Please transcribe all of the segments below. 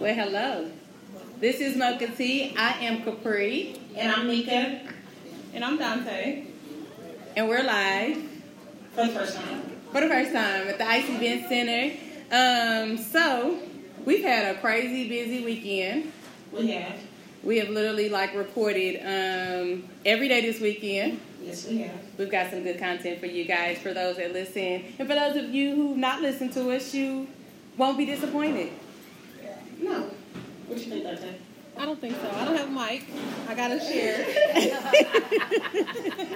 Well, hello. This is Mocha T. I am Capri. And I'm Nika And I'm Dante. And we're live for the first time. for the first time at the Ice Event Center. Um, so, we've had a crazy busy weekend. We have. We have literally like recorded um, every day this weekend. Yes, we have. We've got some good content for you guys, for those that listen. And for those of you who've not listened to us, you won't be disappointed. No. What you think, Dante? I don't think so. I don't have a mic. I got a chair.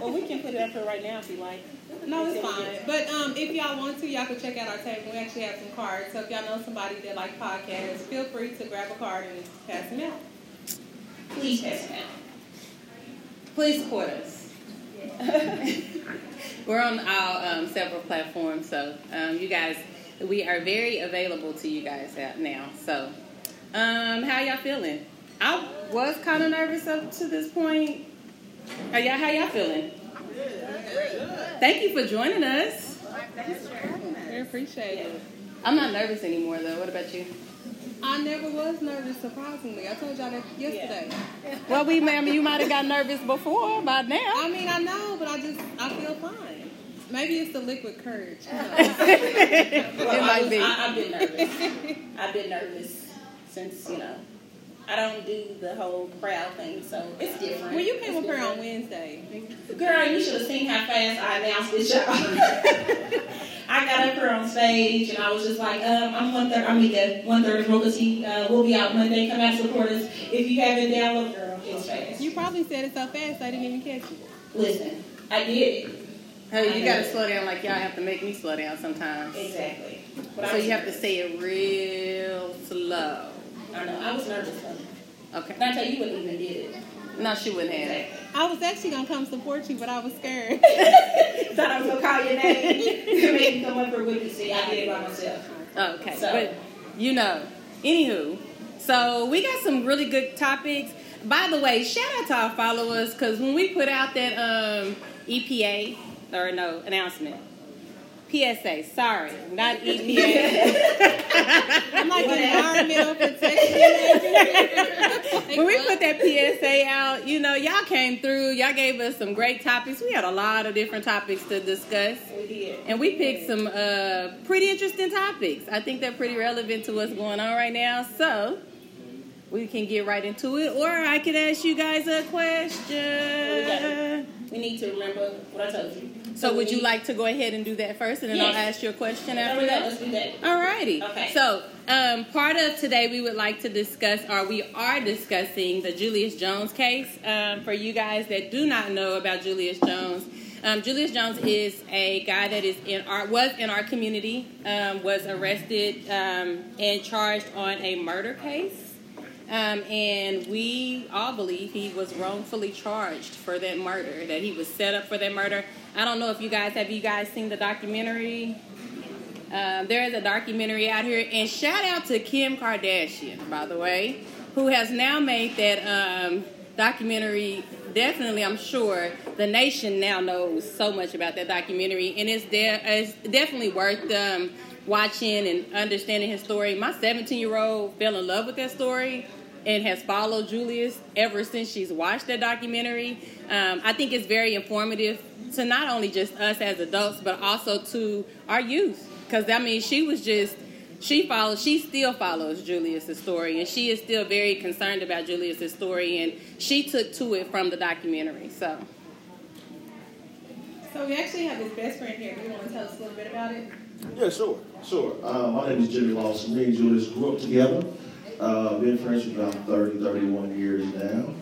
Well, we can put it up here right now if you like. No, it's fine. But um, if y'all want to, y'all can check out our table. We actually have some cards. So if y'all know somebody that like podcasts, feel free to grab a card and pass them out. Please pass them out. Please support us. We're on our um, several platforms, so um, you guys, we are very available to you guys out now. So, um, how y'all feeling? I was kind of nervous up to this point. How y'all, how y'all feeling? Thank you for joining us. We appreciate it. I'm not nervous anymore, though. What about you? I never was nervous, surprisingly. I told y'all that yesterday. Well, we, I mean, you might have got nervous before by now. I mean, I know, but I just, I feel fine. Maybe it's the liquid courage. Well, It I might was- be. I, I've been nervous. I've been nervous since, you know, I don't do the whole crowd thing, so it's different. when you came It's up here on. Wednesday, Girl, you should have seen how fast I announced this show. I got up here on stage and I was just like, um, I'm one third, I'm Mika, one third of Mocha T. Uh, we'll be out Monday. Come out support us. If you haven't downloaded, girl, it's fast. you probably said it so fast I didn't even catch you. Listen, I did it. Hey, you gotta slow down like y'all have to make me slow down sometimes. Exactly. But I So was you have to say it real slow. I know. I was nervous though. Okay. Dante, you wouldn't even did it. No, she wouldn't have. Exactly. I was actually gonna come support you, but I was scared. Thought I was gonna call your name to make you come up here with me. See, I did it by myself. Okay. So- But you know. Anywho, so we got some really good topics. By the way, shout out to our followers because when we put out that um, EPA or no announcement, PSA, sorry, not EPA. I'm like environmental protection. when we put that PSA out, you know, y'all came through. Y'all gave us some great topics. We had a lot of different topics to discuss. We did. And we picked some uh, pretty interesting topics. I think they're pretty relevant to what's going on right now. So we can get right into it, or I could ask you guys a question. We need to remember what I told you. So would you like to go ahead and do that first, and then I'll ask you a question after we go. that? Let's do that. Alrighty. Okay. So, um, part of today we would like to discuss, or we are discussing, the Julius Jones case. Um, for you guys that do not know about Julius Jones, um, Julius Jones is a guy that is in our was in our community, um, was arrested um, and charged on a murder case. Um, and we all believe he was wrongfully charged for that murder, that he was set up for that murder. I don't know if you guys have you guys seen the documentary. Um, there is a documentary out here, and shout out to Kim Kardashian, by the way, who has now made that um, documentary. Definitely, I'm sure the nation now knows so much about that documentary, and it's there. It's definitely worth um, watching and understanding his story. My 17 year old fell in love with that story and has followed Julius ever since she's watched that documentary. Um, I think it's very informative to not only just us as adults, but also to our youth. Because I mean, she was just she follows, she still follows Julius's story, and she is still very concerned about Julius's story, and she took to it from the documentary. So, So we actually have his best friend here. Do you want to tell us a little bit about it? Yeah, sure, sure. Uh, my name is Jimmy Lawson. Me and Julius grew up together. Uh, been friends for about 30, 31 years now.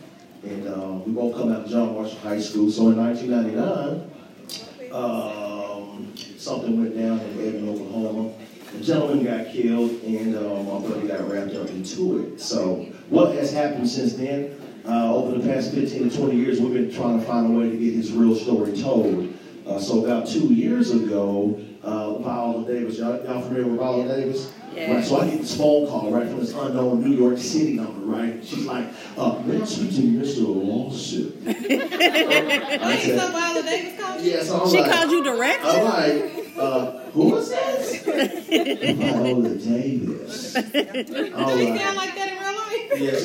And um, we both come out of John Marshall High School. So in 1999, um, something went down in Edmond, Oklahoma. A gentleman got killed, and um, my brother got wrapped up into it. So what has happened since then? Uh, over the past 15 to 20 years, we've been trying to find a way to get his real story told. Uh, so about two years ago, uh, Viola Davis, y'all, y'all familiar with Viola Davis? Yeah. Right, so I get this phone call right from this unknown New York City number, right? She's like, uh, may I speak to Mr. Lawson? I Wait, said, so Viola Davis called you? yeah, so I'm She like, called you directly? I'm like, uh, who is this? Viola Davis. I'm Do you like, sound like that in real life? Yes.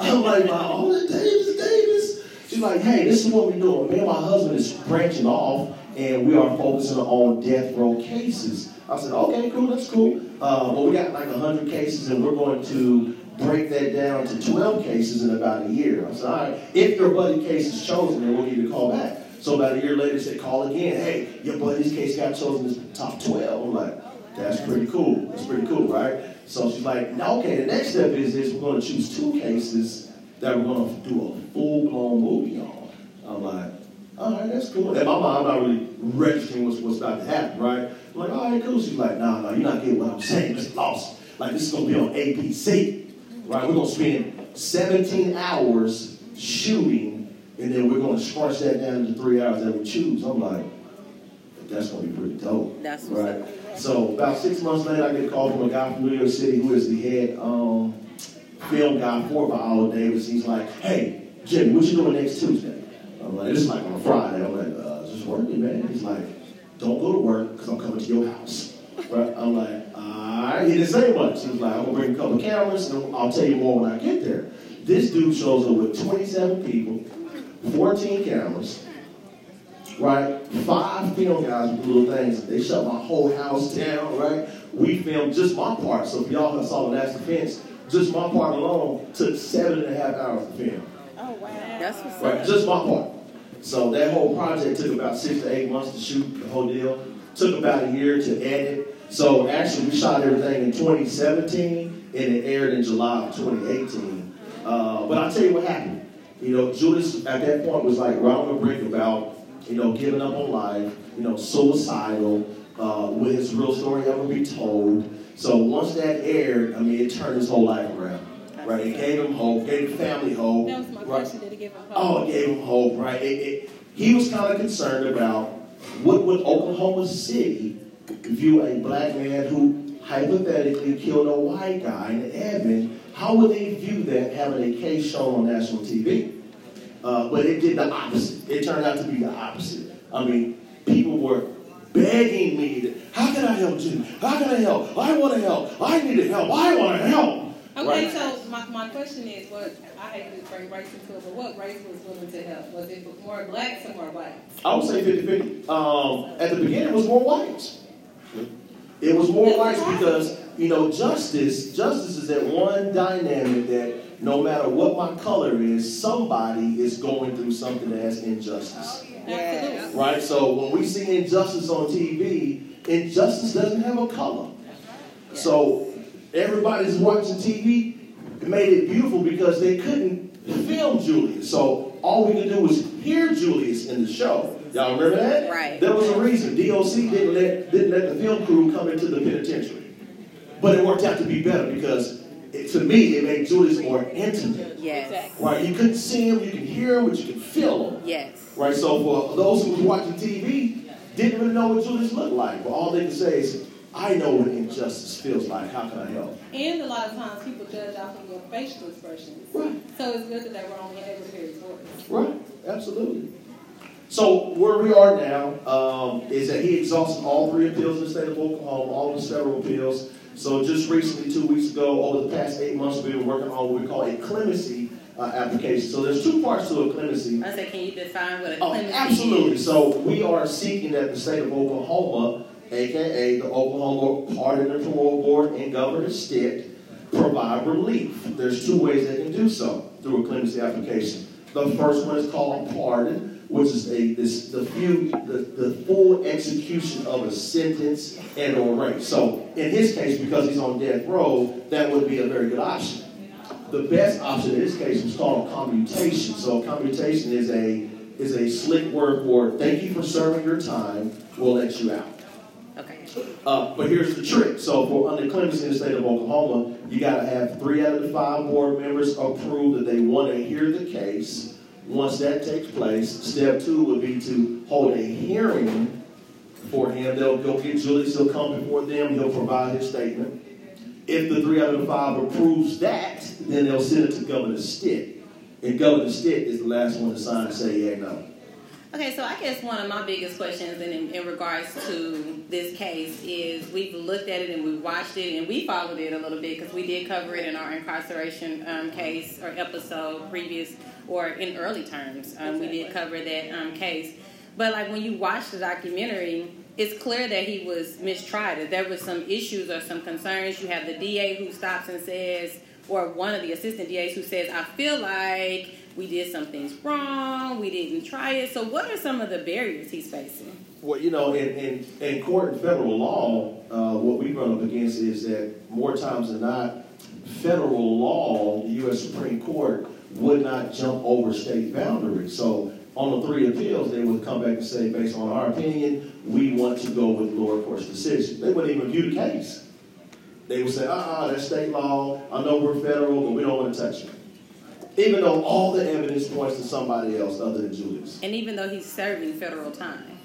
I'm like, Viola Davis, Davis. She's like, hey, this is what we're doing. Me and my husband is branching off, and we are focusing on death row cases. I said, okay, cool, that's cool. Uh, but we got like 100 cases, and we're going to break that down to 12 cases in about a year. I said, all right, if your buddy case is chosen, then we'll give you a call back. So about a year later, they said, call again. Hey, your buddy's case got chosen as top 12. I'm like, that's pretty cool. That's pretty cool, right? So she's like, okay, the next step is this. We're going to choose two cases that we're going to do a full-blown movie on. I'm like, all right, that's cool. In my mind, I'm not really registering what's, what's about to happen, right? I'm like, all right, cool. She's like, no, no, you're not getting what I'm saying. It's lost. Like, this is going to be on ABC, right? We're going to spend 17 hours shooting, and then we're going to scrunch that down to three hours that we choose. I'm like, that's going to be pretty dope. That's right. So about six months later, I get a call from a guy from New York City who is the head um, film guy for Viola Davis. He's like, hey, Jimmy, what you doing next Tuesday? I'm like, this is like on a Friday. I'm like, uh, just working, man. He's like, don't go to work because I'm coming to your house. Right? I'm like, all right. He didn't say much. He was like, I'm going to bring a couple cameras and I'll tell you more when I get there. This dude shows up with 27 people, 14 cameras, right? Five film guys with little things. They shut my whole house down, right? We filmed just my part. So if y'all have saw the last defense, just my part alone took seven and a half hours to film. Oh, wow. That's what's Right, up. just my part. So that whole project took about six to eight months to shoot the whole deal. Took about a year to edit. So actually, we shot everything in 2017, and it aired in July of 2018. Uh, but I'll tell you what happened. You know, Julius at that point was like right on the brink about, you know, giving up on life. You know, suicidal. Uh, will his real story ever be told? So once that aired, I mean, it turned his whole life around. Right, it gave him hope, gave the family hope. That was my right? question. Did it give him hope? Oh, it gave him hope, right? It, it, he was kind of concerned about what would Oklahoma City view a black man who hypothetically killed a white guy in Edmond, how would they view that having a case shown on national TV? Uh, but it did the opposite. It turned out to be the opposite. I mean, people were begging me, to, how can I help Jimmy? How can I help? I want to help. I need to help. I want to help. Okay, Right? so my, my question is, what I hate to bring race into it, but what race was willing to help? Was it more blacks or more whites? I would say 50 50. Um, at the beginning, it was more whites. It was more whites because, you know, justice, justice is that one dynamic that no matter what my color is, somebody is going through something that has injustice. Absolutely. Right? So when we see injustice on TV, injustice doesn't have a color. So everybody's watching TV. It made it beautiful because they couldn't film Julius. So all we could do was hear Julius in the show. Y'all remember that? Right. There was a reason. DOC didn't let didn't let the film crew come into the penitentiary. But it worked out to be better because it, to me it made Julius more intimate. Yes. Right? You couldn't see him, you could hear him, but you could feel him. Yes. Right, so for those who was watching TV, didn't really know what Julius looked like. But all they could say is, I know what injustice feels like. How can I help? And a lot of times people judge off of your facial expressions. Right. So it's good that they were only able to hear his voice. Right, absolutely. So where we are now um, is that he exhausted all three appeals in the state of Oklahoma, all the federal appeals. So just recently, two weeks ago, over the past eight months, we've been working on what we call a clemency uh, application. So there's two parts to a clemency. I said, can you define what a clemency Oh, absolutely. is? So we are seeking that the state of Oklahoma, aka the Oklahoma Pardon and Parole Board and Governor Stitt, provide relief. There's two ways they can do so through a clemency application. The first one is called pardon, which is a this the few the, the full execution of a sentence and or rape. So in his case, because he's on death row, that would be a very good option. the best option in this case was called commutation. So commutation is a is a slick word for thank you for serving your time. We'll let you out. Uh, but here's the trick. So for under clemency in the state of Oklahoma, you got to have three out of the five board members approve that they want to hear the case. Once that takes place, step two would be to hold a hearing for him. They'll go get Julius. He'll come before them. He'll provide his statement. If the three out of the five approves that, then they'll send it to Governor Stitt. And Governor Stitt is the last one to sign and say yeah, no. Okay, so I guess one of my biggest questions in, in, regards to this case is we've looked at it and we watched it and we followed it a little bit because we did cover it in our incarceration um, case or episode previous or in early terms. Um, we did cover that um, case. But like when you watch the documentary, it's clear that he was mistried. That there was some issues or some concerns. You have the DA who stops and says, or one of the assistant DAs who says, "I feel like we did some things wrong. We didn't try it." So, what are some of the barriers he's facing? Well, you know, in, in, in court and federal law, uh, what we run up against is that more times than not, federal law, the U.S. Supreme Court, would not jump over state boundaries. So on the three appeals, they would come back and say, based on our opinion, we want to go with lower court's decision. They wouldn't even view the case. They would say, uh that's state law. I know we're federal, but we don't want to touch it. Even though all the evidence points to somebody else other than Julius. And even though he's serving federal time.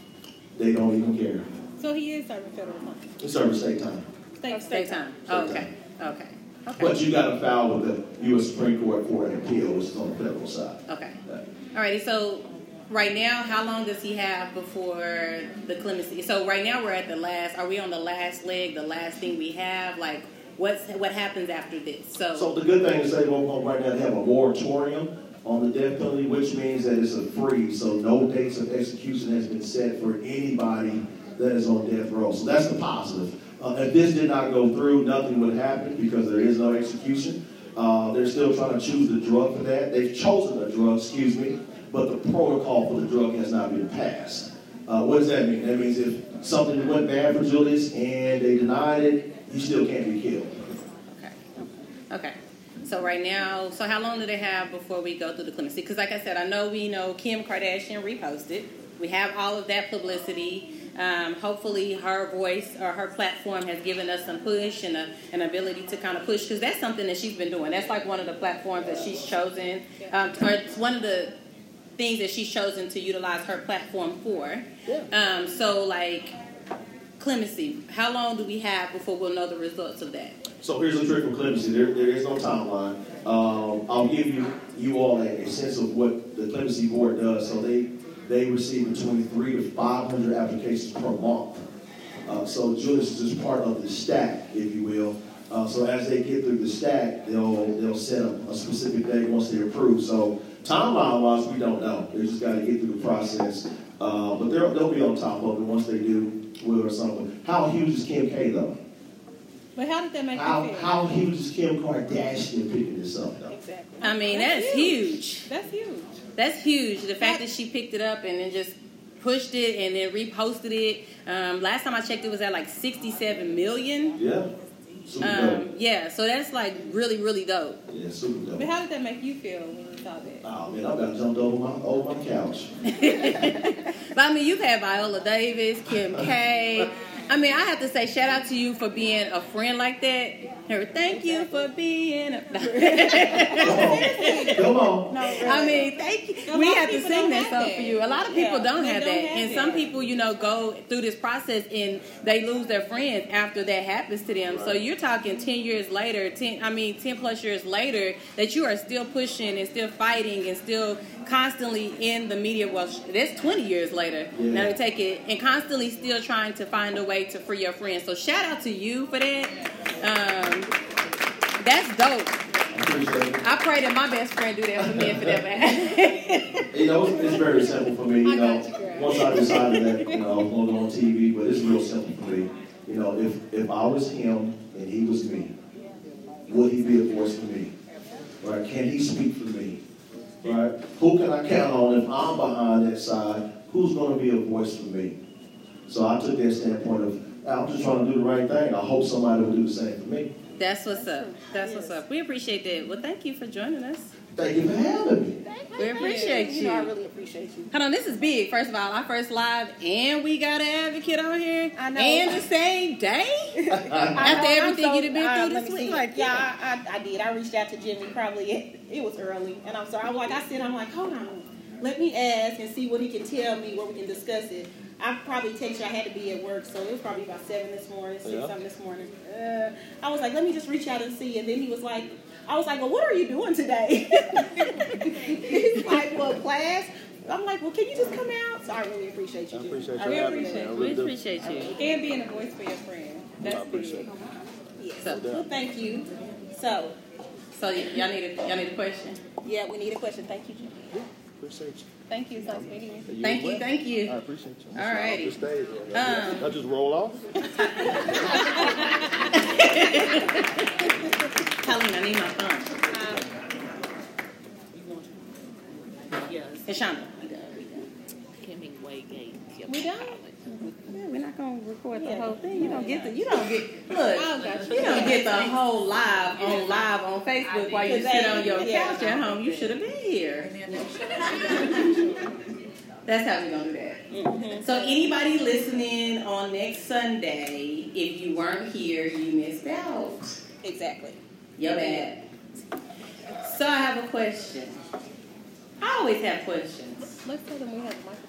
They don't even care. So he is serving federal time. He's serving state time. State, oh, state time. Oh, okay. okay. Okay. But you got to file with the U.S. Supreme Court for an appeal, which is on the federal side. Okay. All righty. So right now, how long does he have before the clemency? So right now we're at the last. Are we on the last leg? The last thing we have, like what's what happens after this? So. So the good thing is they Oklahoma right now they have a moratorium on the death penalty, which means that it's a freeze. So no dates of execution has been set for anybody that is on death row. So that's the positive. Uh, if this did not go through, nothing would happen because there is no execution. Uh, they're still trying to choose the drug for that. They've chosen a drug, excuse me, but the protocol for the drug has not been passed. Uh, what does that mean? That means if something went bad for Julius and they denied it, he still can't be killed. Okay. Okay. So right now, so how long do they have before we go through the clemency? Because like I said, I know we know Kim Kardashian reposted. We have all of that publicity. Um, hopefully, her voice or her platform has given us some push and a, an ability to kind of push because that's something that she's been doing. That's like one of the platforms that she's chosen, um, or it's one of the things that she's chosen to utilize her platform for. Yeah. Um, so, like clemency, how long do we have before we'll know the results of that? So here's the trick with clemency. There, there is no timeline. Um, I'll give you you all a, a sense of what the clemency board does. So they they receive between three to 500 applications per month. Uh, so Julius is just part of the stack, if you will. Uh, so as they get through the stack, they'll they'll set up a specific date once they approve. So timeline wise, we don't know. They just got to get through the process. Uh, but they'll they'll be on top of it once they do. Will or something. How huge is Kim K though? But how did that make How you feel? how huge is Kim Kardashian picking this up though? Exactly. I mean, that's huge. That's huge. That's huge. The fact that she picked it up and then just pushed it and then reposted it. Um, last time I checked, it was at like 67 million. Yeah. Super Um, yeah, so that's like really, really dope. Yeah, super dope. But how did that make you feel Oh man, I've got jumped over my over my couch. But I mean, you've had Viola Davis, Kim K. I mean, I have to say, shout out to you for being a friend like that. Her, thank you for being. A... Friend. Come on. No, I mean, thank you. A we have to sing don't that song that. for you. A lot of people Yeah, don't they have don't that, have and some people, you know, go through this process and they lose their friends after that happens to them. So you're talking ten years later, ten. I mean, ten plus years later, that you are still pushing and still fighting and still constantly in the media. Well, that's twenty years later. Yeah. Now to take it and constantly still trying to find a way to free your friends. So shout out to you for that. Um, that's dope. I. Pray that my best friend do that for me if it ever happens. You know, it's, very simple for me. You know, once I decided that, you know, I was going on TV, but it's real simple for me. You know, if if I was him and he was me, would he be a voice for me? Right? Can he speak for me? Right? Who can I count on if I'm behind that side? Who's going to be a voice for me? So I took that standpoint of, I'm just trying to do the right thing. I hope somebody will do the same for me. That's what's up. That's what's up. We appreciate that. Well, thank you for joining us. Thank you for having me. We appreciate You know, I really appreciate you. Hold on, this is big. First of all, our first live, and we got an advocate on here, I know. and the same day. After know, everything so- you'd have been uh, through let this week, like, yeah, I, I, I did. I reached out to Jimmy probably. It, it was early, and I'm sorry. I'm like, I said, I'm like, hold on, let me ask and see what he can tell me where we can discuss it. I probably texted you. I had to be at work, so it was probably about seven this morning, six Yeah. something this morning. Uh, I was like, let me just reach out and see, and then he was like, I was like, well, what are you doing today? He's like, well, class. I'm like, well, can you just come out? So I really appreciate you. I Jimmy. appreciate I you really appreciate I it. we appreciate you. And being a voice for your friend. That's I appreciate big. it. Yes. So- Well, thank you. So, So y- y'all need a y'all need a question. yeah, we need a question. Thank you, Jimmy. Appreciate you. Thank you. It's nice meeting you. You Thank you, thank you. I appreciate you. All righty. Off the stage. Um, I just roll off. Colleen, I need my phone. Yes. Hey, Shonda. Hemingway Gate. We done? Yeah, not gonna record the whole thing. You don't get the you don't get look. You don't get the whole live on live on Facebook while you sit on your couch at home. You should have been here. That's how we're gonna do that. Mm-hmm. So anybody listening on next Sunday, if you weren't here, you missed out. Exactly. Your bad. So I have a question. I always have questions. Let's tell them we have a microphone for them.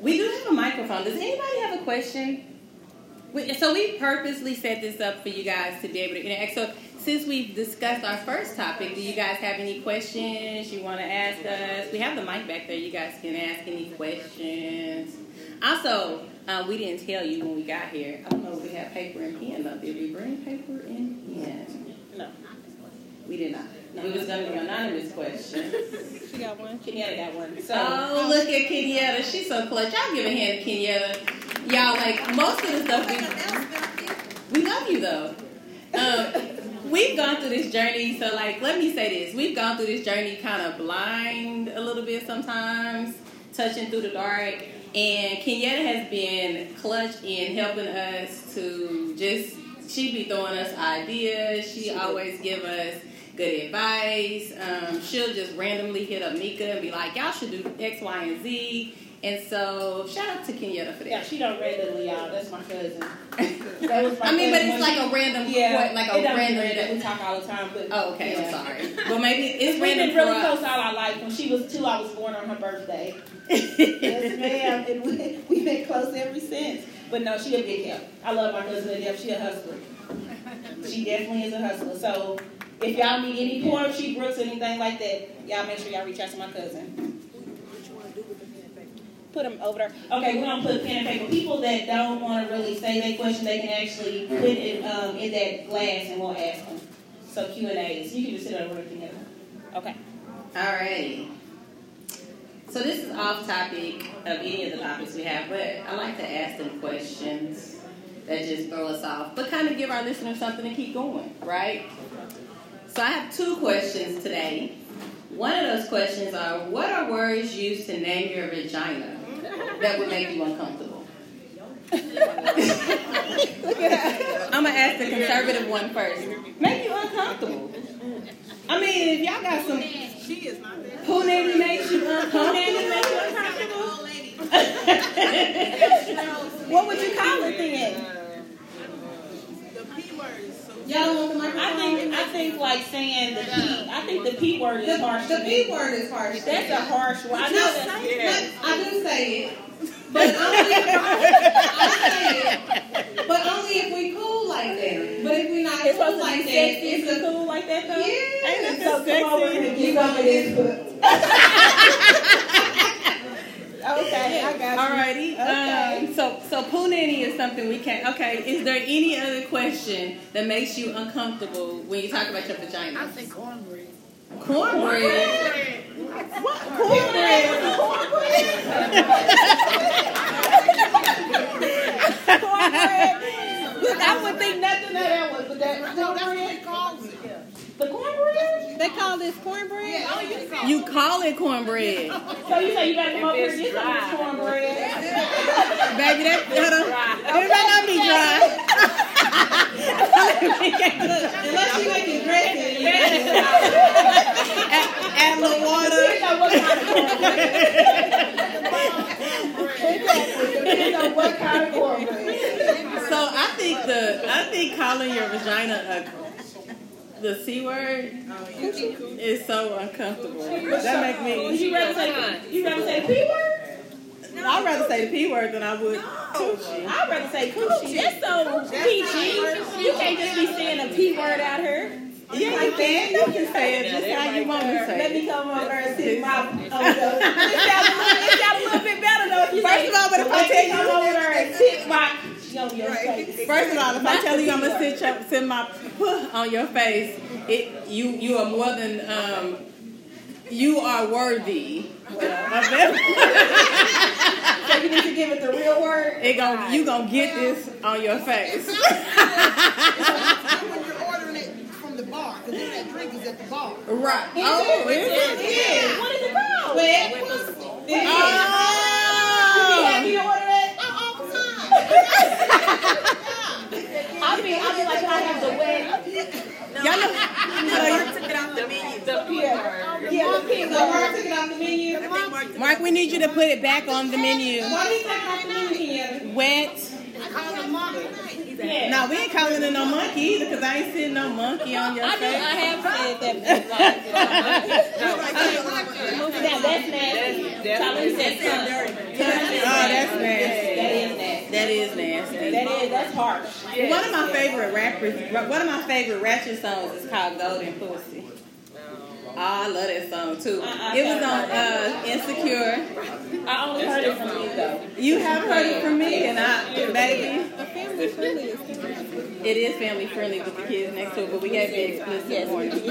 We do have a microphone. Does anybody have a question? We, so we purposely set this up for you guys to be able to interact. So since we've discussed our first topic, do you guys have any questions you want to ask us? We have the mic back there. You guys can ask any questions. Also, uh, we didn't tell you when we got here. I don't know if we have paper and pen though. Did we bring paper and pen? No. We did not. We was going to be anonymous question. She got one. Kenyatta got one. So, Oh, look at Kenyatta. She's so clutch. Y'all give a hand to Kenyatta. Y'all, like, most of the stuff we, we love you, though. Um, we've gone through this journey, so, like, let me say this. We've gone through this journey kind of blind a little bit sometimes, touching through the dark. And Kenyatta has been clutch in helping us to just, she be throwing us ideas. She always give us good advice. Um, she'll just randomly hit up Mika and be like, y'all should do X, Y, and Z. And so, shout out to Kenyatta for that. yeah, that. she don't randomly, y'all. That's my cousin. That was my I mean, but it's when like a random, Yeah, like it a don't random. random. We talk all the time, but Oh, okay. yeah. I'm sorry. Well, maybe it's We've random been really for close us. all our life. When she was two, I was born on her birthday. yes, ma'am. And we, we've been close ever since. But no, she a big help. I love my cousin to death. She a hustler. She definitely is a hustler. So if y'all need any Porter, she Brooks, or anything like that, y'all make sure y'all reach out to my cousin. Put them over there. Okay, we're gonna put pen and paper. People that don't want to really say their question, they can actually put it um, in that glass, and we'll ask them. So Q and A's. You can just sit over there together. Okay. Alrighty. So this is off topic of any of the topics we have, but I like to ask them questions that just throw us off, but kind of give our listeners something to keep going, right? So I have two questions today. One of those questions are, what are words used to name your vagina that would make you uncomfortable? I'm gonna ask the conservative one first. Make you uncomfortable. I mean, if y'all got some she is not there. who nanny makes you uncomfortable, nanny makes you uncomfortable. What would you call it then? Y'all don't want the microphone? I think I think like saying the p. I think the p word is harsh. The P word is harsh. That's a harsh word. I know No, that's but I do say it, but only if I say it, but only if we cool like that. But if we not It's cool like that, it's Is it a cool like that though? Yeah. Ain't so come over and You get know some of this. Okay, I got you. Alrighty. Okay. Um, so so punani is something we can. Okay. Is there any other question that makes you uncomfortable when you talk about your vagina? I say cornbread. Cornbread. What cornbread? Cornbread. Look, I wouldn't think nothing of that one, but that cornbread. The cornbread? They call this cornbread. Oh, you call it cornbread, So you say you gotta come up here and get some cornbread? baby. That hold on. It might not be dry. Unless you make it dressing. add, add a little water. know what kind of cornbread. You know what kind of cornbread. So I think the I think calling your vagina a the c word is so uncomfortable. That make Would me. you rather say you rather say p word? I'd rather say the p word than I would coochie. I'd rather say coochie. That's so PG. You can't just be saying a p word out here. Yeah, you can. You can say it just how you want to Let me come over and sit my. Oh, no. It sounds a little, it sounds a little bit better though. First of all, but if I tell you- come over and sit my on your face. First of all, if I tell you I'm gonna sit your, sit my puh on your face, it you you are more than um you are worthy of it. So you need to give it the real word. It gon' you gonna get this on your face. when you're ordering it from the bar, because that drink is at the bar. right. Oh, is it? Yeah. What is it called? Wet. Oh. You ordered it? All the time. I mean, I mean, like, I have the wet? Y'all know, so took it off the menu. The yeah, yeah, the pig. So Mark took it off the menu. Mark, we need you to put it back on the menu. Why did you take it off the menu, Kenyatta? Wet. I call them mom tonight. Yeah. No, we ain't calling it no monkey either, cause I ain't sitting no monkey on your I do. I face. have said that. Now that's nasty. Said something. Oh, that's nasty. That is nasty. That is nasty. That is that's harsh. One of my favorite rappers, one of my favorite ratchet songs is called Golden Pussy. Oh, I love that song too. I- I It was on uh, Insecure. I only heard it from you though. You have heard it from me, and I, baby, A family friendly is different. it is family friendly with the kids next to it, but we got the explicit warning.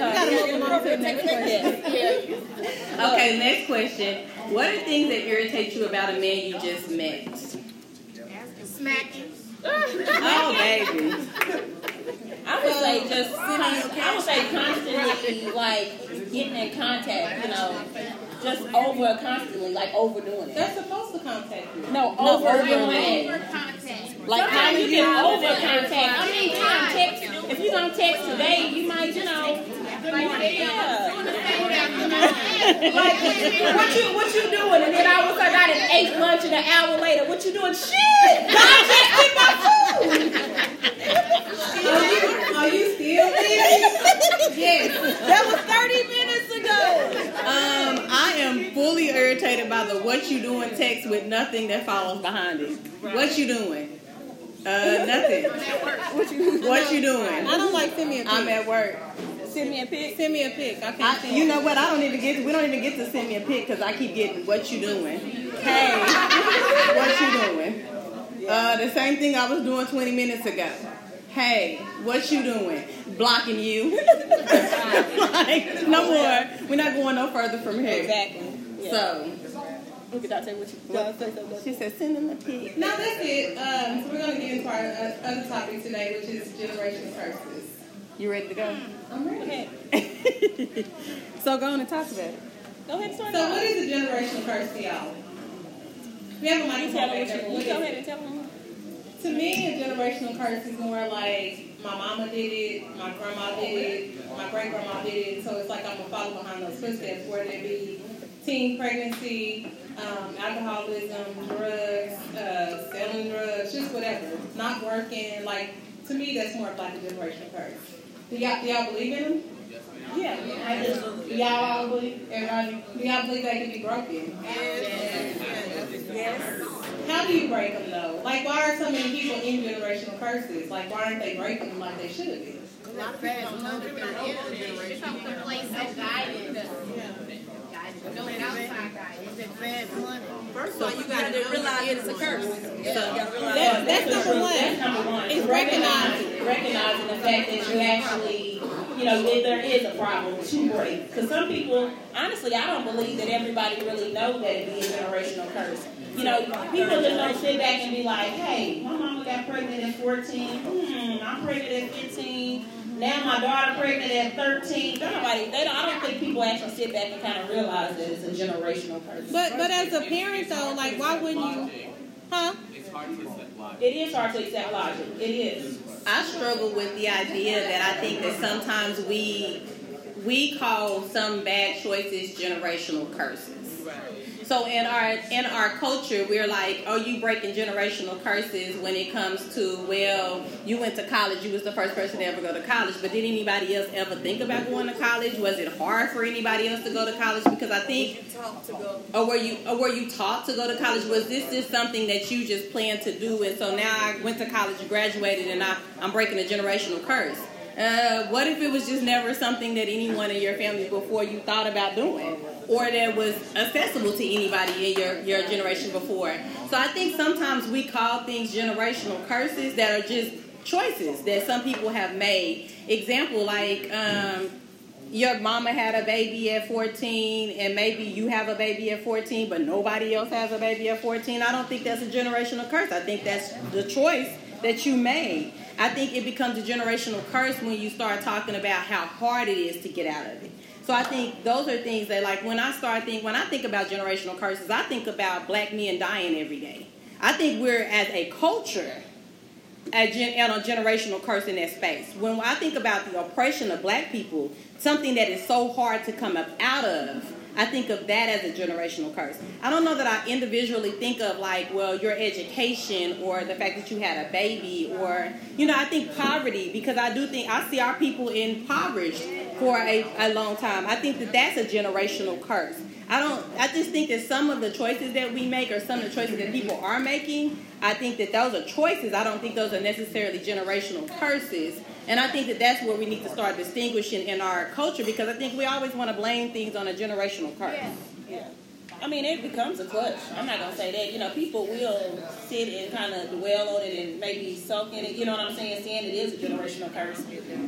Gotta move on to the okay, next question. What are things that irritate you about a man you just met? Smacking. Oh, baby. I would say just I would say constantly like getting in contact, you know, just over constantly, like overdoing it. They're supposed to contact you. No, No, overdoing it. contact. Like Sometimes calling you you can over contact. I mean, time text. If you're gonna text today, you might, you know, yeah. Like what you what you doing? And then all of a sudden I done ate lunch and an hour later, what you doing? Shit! God just took my food. Are you, are you still there? Yes. That was 30 minutes ago. Um, I am fully irritated by the what you doing text with nothing that follows behind it. What you doing? Uh, nothing. What you What you doing? I don't like send me a pic. I'm at work. Send me a pic. Send me a pic. I can't I, you know what? I don't even get. We don't even get to send me a pic because I keep getting what you doing. Hey, what you doing? Uh, the same thing I was doing 20 minutes ago. Hey, what you doing? Blocking you. like, no more. We're not going no further from here. Exactly. Yeah. So, Look at that. What you. Y'all say something. she said, send them a pic. No, that's it. Um, so we're going to get into our uh, other topic today, which is generational curses. You ready to go? I'm ready. Okay. so go on and talk about it. Go ahead and start. So what is a generational curse to y'all? We have a You microphone tell back me there. what but you. You go ahead and tell them. To me, a generational curse is more like my mama did it, my grandma did it, my great grandma did it. So it's like I'm gonna follow behind those footsteps, whether it be teen pregnancy, um, alcoholism, drugs, uh, selling drugs, just whatever, not working. Like to me, that's more of like a generational curse. Do y'all, do y'all believe in them? Yeah, I do. Y'all believe? Everybody, do y'all believe they can be broken? Yes. Yes. How do you break them though? Like, why are so many people in generational curses? Like, why aren't they breaking them like they should. From the place of guidance. Guidance. Outside guidance. It's bad money. First of all, you gotta realize it's a curse. That's, that's number one. That's number one. It's recognizing, recognizing the fact that you actually, you know, that there is a problem to break. Because some people, honestly, I don't believe that everybody really know that it be a generational curse. You know, people just don't sit back and be like, hey, my mama got pregnant at 14. Hmm, I'm pregnant at 15. Now my daughter pregnant at 13. Don't nobody, they don't, I don't think people actually sit back and kind of realize that it's a generational curse. But but as a parent though, like why wouldn't you Huh? It's hard to accept logic. It is hard to accept logic. It is. I struggle with the idea that I think that sometimes we we call some bad choices generational curses. So in our in our culture, we're like, "Oh, you breaking generational curses." When it comes to, well, you went to college, you was the first person to ever go to college, but did anybody else ever think about going to college? Was it hard for anybody else to go to college? Because I think, or were you or were you taught to go to college? Was this just something that you just planned to do, and so now I went to college, graduated, and I, I'm breaking a generational curse? Uh, what if it was just never something that anyone in your family before you thought about doing? Or that was accessible to anybody in your, your generation before. So I think sometimes we call things generational curses that are just choices that some people have made. Example, like um, your mama had a baby at 14 and maybe you have a baby at 14 but nobody else has a baby at 14 i don't think that's a generational curse i think that's the choice that you made i think it becomes a generational curse when you start talking about how hard it is to get out of it so i think those are things that like when i start think when i think about generational curses i think about black men dying every day i think we're as a culture a gen- a generational curse in that space. When I think about the oppression of black people, something that is so hard to come up out of, I think of that as a generational curse. I don't know that I individually think of like, well, your education or the fact that you had a baby or, you know, I think poverty because I do think I see our people impoverished for a, a long time. I think that that's a generational curse. I don't. I just think that some of the choices that we make, or some of the choices that people are making, I think that those are choices. I don't think those are necessarily generational curses. And I think that that's where we need to start distinguishing in our culture because I think we always want to blame things on a generational curse. Yeah. yeah. I mean, it becomes a clutch. I'm not gonna say that. You know, people will sit and kind of dwell on it and maybe soak in it. You know what I'm saying? Saying it is a generational curse.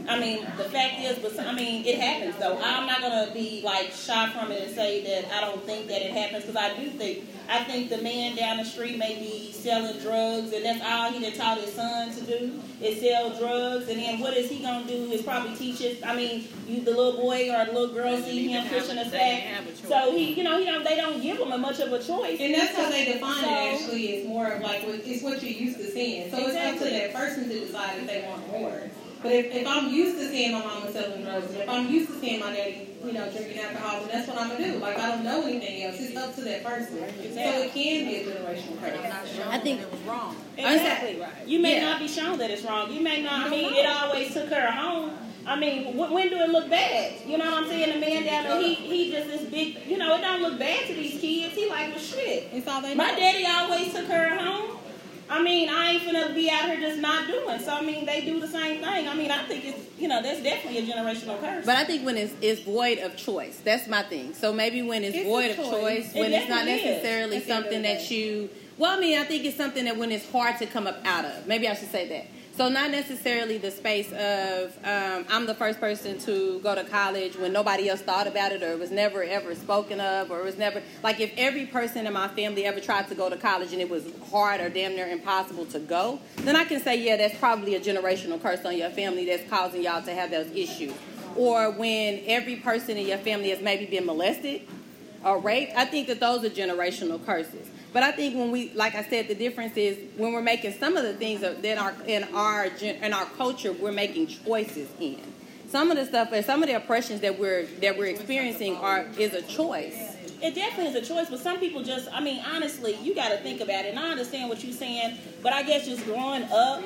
I mean, the fact is, but I mean, it happens though. I'm not gonna be like shy from it and say that I don't think that it happens because I do think. I think the man down the street may be selling drugs, and that's all he done taught his son to do is sell drugs. And then what is he gonna do? Is probably teach his. I mean, you the little boy or the little girl see him pushing a sack, so he, you know, he don't. They don't give him a much of a choice. And that's how they define So- it. Actually, it's more of like it's what you're used to seeing. So it's up to that person to decide if they want more. But if, if I'm used to seeing my mama selling drugs, and if I'm used to seeing my daddy, you know, drinking alcohol, then that's what I'm gonna do. Like I don't know anything else. It's up to that person. So it can be a generational curse. I think it was wrong. Exactly. Right. You may Yeah. not be shown that it's wrong. You may not. I mean, it always took her home. I mean, when do it look bad? You know what I'm saying? The man down there, he he just this big. You know, it don't look bad to these kids. He like, well, shit. It's all they My know. daddy always took her home. I mean, I ain't finna be out here just not doing. So I mean, they do the same thing. I mean, I think it's you know that's definitely a generational curse. But I think when it's, it's void of choice, that's my thing. So maybe when it's, It's void of choice. choice, when it's not necessarily At the end of something that you, well, I mean, I think it's something that when it's hard to come up out of. Maybe I should say that. So not necessarily the space of um, I'm the first person to go to college when nobody else thought about it or it was never ever spoken of or it was never like if every person in my family ever tried to go to college and it was hard or damn near impossible to go, then I can say yeah that's probably a generational curse on your family that's causing y'all to have those issues. Or when every person in your family has maybe been molested or raped, I think that those are generational curses. But I think when we, like I said, the difference is when we're making some of the things that are in our in our culture, we're making choices in. Some of the stuff, and some of the oppressions that we're that we're experiencing are is a choice. It definitely is a choice, but some people just, I mean, honestly, you got to think about it. And I understand what you're saying, but I guess just growing up,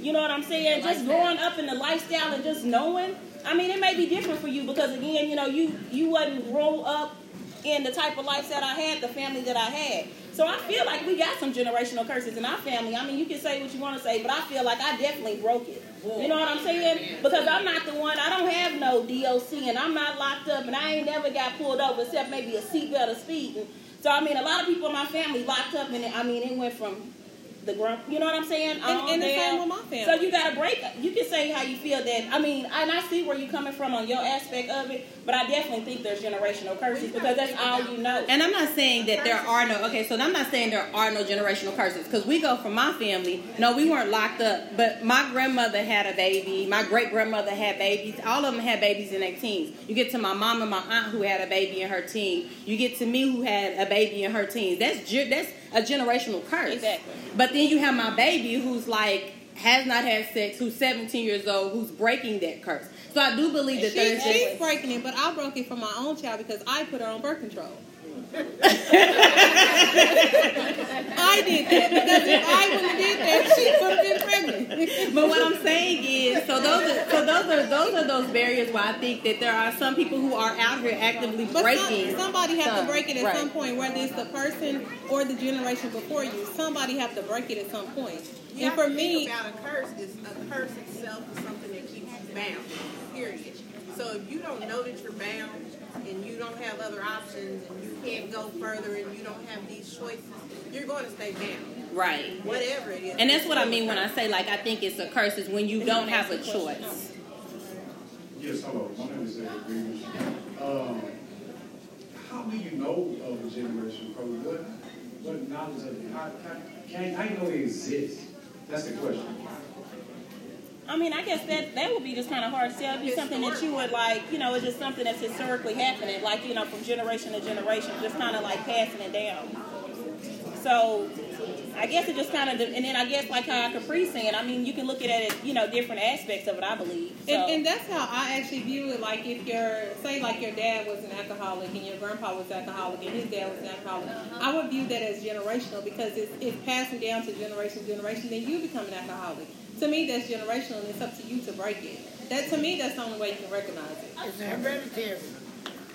you know what I'm saying? Just growing up in the lifestyle and just knowing. I mean, it may be different for you because again, you know, you you wasn't grow up in the type of lifestyle I had, the family that I had. So I feel like we got some generational curses in our family. I mean, you can say what you want to say, but I feel like I definitely broke it. You know what I'm saying? Because I'm not the one. I don't have no DOC, and I'm not locked up, and I ain't never got pulled over except maybe a seatbelt or speeding. So I mean, a lot of people in my family locked up, and I mean, it went from the grump. You know what I'm saying? And, On and the same with my family. So you gotta break. You can say how you feel that. I mean, and I see where you're coming from on your aspect of it, but I definitely think there's generational curses because that's all you know. And I'm not saying that there are no okay, so I'm not saying there are no generational curses because we go from my family. No, we weren't locked up, but my grandmother had a baby. My great grandmother had babies. All of them had babies in their teens. You get to my mom and my aunt who had a baby in her teen. You get to me who had a baby in her teens. That's ge- that's a generational curse. Exactly. But then you have my baby who's like has not had sex, who's 17 years old, who's breaking that curse. So I do believe that She, there's she's breaking it, but I broke it for my own child because I put her on birth control. I did that because if I wouldn't have did that, she would have been pregnant. But what I'm saying is, so those are so those are those are those barriers where I think that there are some people who are out here actively But breaking. some, somebody has some. to break it at Right. some point, whether it's the person or the generation before you. Somebody have to break it at some point. You and for me, think about a curse is a curse itself is something that keeps you bound. Period. So if you don't know that you're bound and you don't have other options and you can't go further and you don't have these choices, you're going to stay down. Right. Whatever it is. And that's what I mean when I say like I think it's a curse is when you don't have a choice. Yes, hello. My name is Eric Greenwich. Um, how do you know of a generational code? What, what knowledge of it? How, how, can, how you know it exists? That's the question. I mean, I guess that that would be just kind of hard to sell. It'd be something that you would like, you know, it's just something that's historically happening, like you know, from generation to generation, just kind of like passing it down. So, I guess it just kind of, and then I guess like how Capri saying, I mean, you can look at it, you know, different aspects of it. I believe. So. and, and that's how I actually view it. Like if your say like your dad was an alcoholic and your grandpa was alcoholic and his dad was an alcoholic, uh-huh. I would view that as generational because it's, it's passing down to generation to generation. Then you become an alcoholic. To me, that's generational, and it's up to you to break it. That to me, that's the only way you can recognize it. It's hereditary.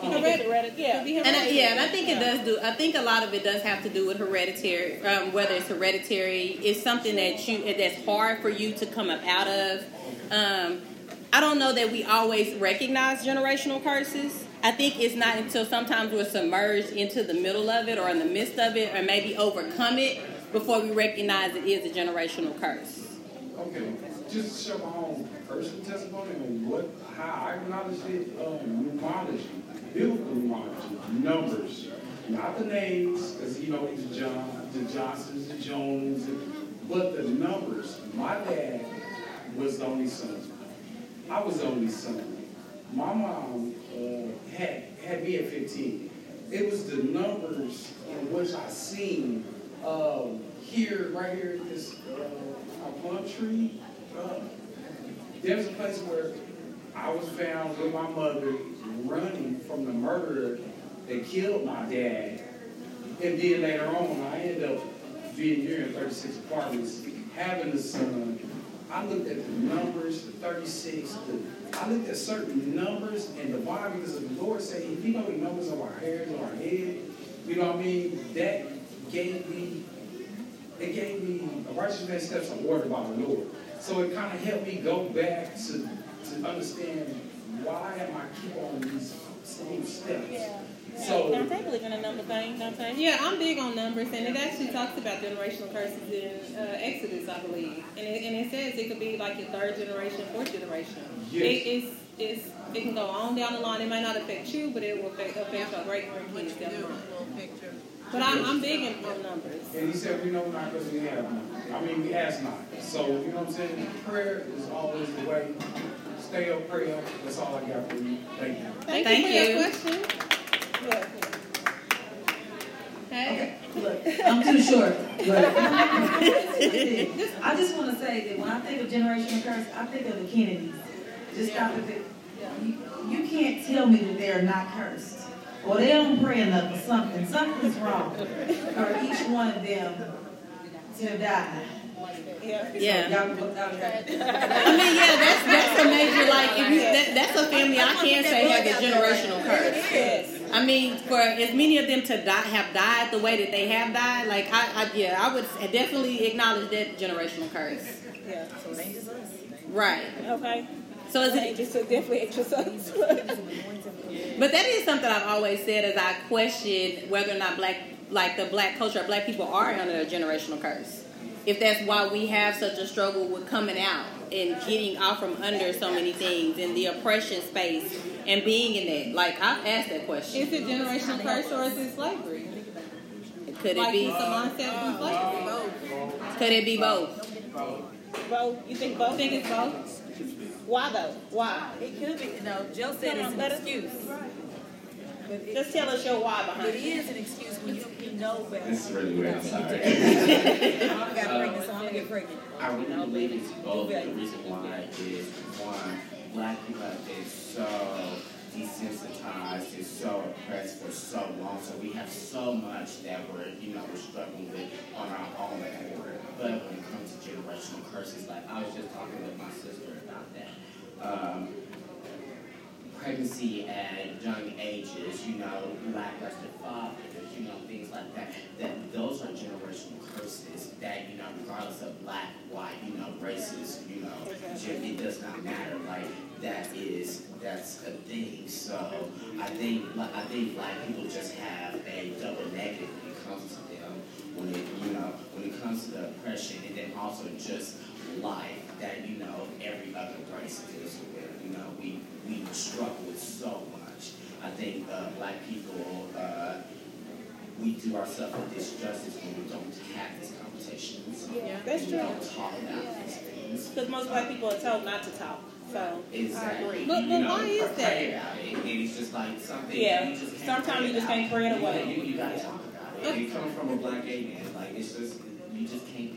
You think it's hereditary? Yeah. Could be And I, yeah, and I think it does do. I think a lot of it does have to do with hereditary. Um, whether it's hereditary, it's something that you that's hard for you to come up out of. Um, I don't know that we always recognize generational curses. I think it's not until sometimes we're submerged into the middle of it or in the midst of it or maybe overcome it before we recognize it is a generational curse. Okay, just to show my own personal testimony on what, how I acknowledge it, um, numerology, biblical numerology, numbers, not the names, because you know the John, the Johnsons, the Jones, but the numbers. My dad was the only son. I was the only son. My mom uh, had had me at 15. It was the numbers in which I seen um, here, right here, this uh, plum tree. Uh, there's a place where I was found with my mother running from the murderer that killed my dad. And then later on, I ended up being here in 36 apartments, having a son. I looked at the numbers, the 36, the, I looked at certain numbers and the Bible, because the Lord said, if you know the numbers of our hairs on our head, you know what I mean? That gave me, it gave me a righteous man steps are ordered by the Lord. So it kind of helped me go back to, to understand why am I keep on these same steps. Yeah. So- don't they believe in a number thing? Don't they? Yeah, I'm big on numbers, and it actually talks about generational curses in uh, Exodus, I believe. And it, and it says it could be like your third generation, fourth generation. Yes. It, it's, it's, it can go on down the line. It might not affect you, but it will affect, affect your great grandkids down the line. But I'm, I'm big in, on numbers. And he said, we know not because we have not. I mean, we ask not. So, you know what I'm saying? Prayer is always the way. Stay up, pray up. That's all I got for you. Thank you. Thank, Thank you for you. your question. Look. Hey. Look, I'm too short. I just want to say that when I think of generational curse, I think of the Kennedys. Just stop at the, you, you can't tell me that they're not cursed. Or they don't pray enough for something. Something's wrong for each one of them to die. Yeah. Yeah. Y'all look out there. I mean, yeah, that's that's a major like if you that, that's a family I can say has a generational curse. I mean, for as many of them to die have died the way that they have died, like I, I yeah, I would definitely acknowledge that generational curse. Yeah. Right. Okay. So is It it, just definitely exercise. but that is something I've always said as I question whether or not black like the black culture black people are under a generational curse. if that's why we have such a struggle with coming out and getting out from under so many things and the oppression space and being in that. Like I've asked that question. Is it generational curse or is it slavery? Could it like be? Simone said, it's slavery. Could it be both? Both? You think both? I think it's both. Why though? Why? It could be. No, Joe said it's an excuse. Just tell us your why behind It it. is an excuse when you, you know better. This is really weird. I'm sorry. I got pregnant, so I'm gonna get pregnant. Uh, I really believe it's both. The reason why is one, black people have been so desensitized and so oppressed for so long. So we have so much that we're, you know, we're struggling with on our own. But when it comes to generational curses, like I was just talking with my sister about that. Um, pregnancy at young ages, you know, lackluster fathers, you know, things like that. That those are generational curses that, you know, regardless of black, white, you know, races, you know, it does not matter. Like that is that's a thing. So I think I think black people just have a double negative when it comes to them. When it you know, when it comes to the oppression and then also just life that, you know, every other race deals with. You know, we we struggle with so much. I think uh, black people, uh, we do ourselves a disjustice when we don't have these conversations. Yeah, that's We true. don't talk about these things. Because most black people are told not to talk. So Exactly. I agree. You But, but know, why is that? about it. And it's just like something Yeah. you just Sometimes you just can't pray it away. You, you gotta talk about it. And it comes from a black gay man. Like it's just you just can't do that.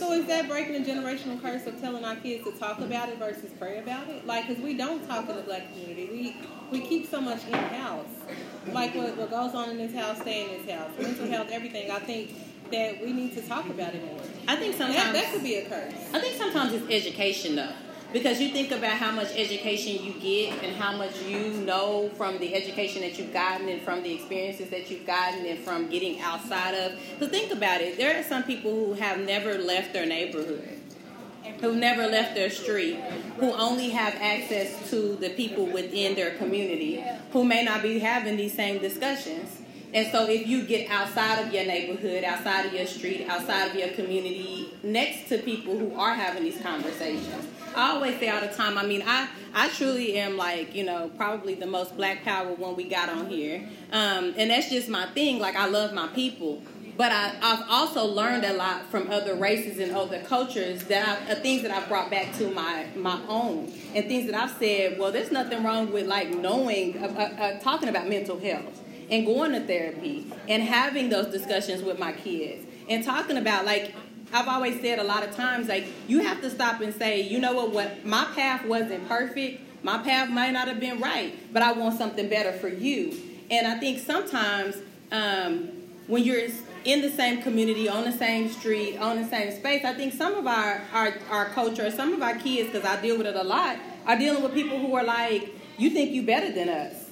So is that breaking the generational curse of telling our kids to talk about it versus pray about it? Like, because we don't talk in the black community. We we keep so much in house. Like what, what goes on in this house, stay in this house. Mental health, everything. I think that we need to talk about it more. I think That, sometimes that could be a curse. I think sometimes it's education though. Because you think about how much education you get and how much you know from the education that you've gotten and from the experiences that you've gotten and from getting outside of. So think about it. There are some people who have never left their neighborhood, who've never left their street, who only have access to the people within their community, who may not be having these same discussions. And so if you get outside of your neighborhood, outside of your street, outside of your community, next to people who are having these conversations. I always say all the time, I mean, I, I truly am like, you know, probably the most black power one we got on here. Um, and that's just my thing. Like, I love my people. But I, I've also learned a lot from other races and other cultures that I, uh, things that I've brought back to my my own and things that I've said. Well, there's nothing wrong with like knowing, uh, uh, uh, talking about mental health and going to therapy and having those discussions with my kids and talking about like I've always said a lot of times like you have to stop and say, you know what, what my path wasn't perfect. My path might not have been right, but I want something better for you. And I think sometimes um, when you're in the same community, on the same street, on the same space, I think some of our our, our culture, some of our kids, because I deal with it a lot, are dealing with people who are like, you think you better than us.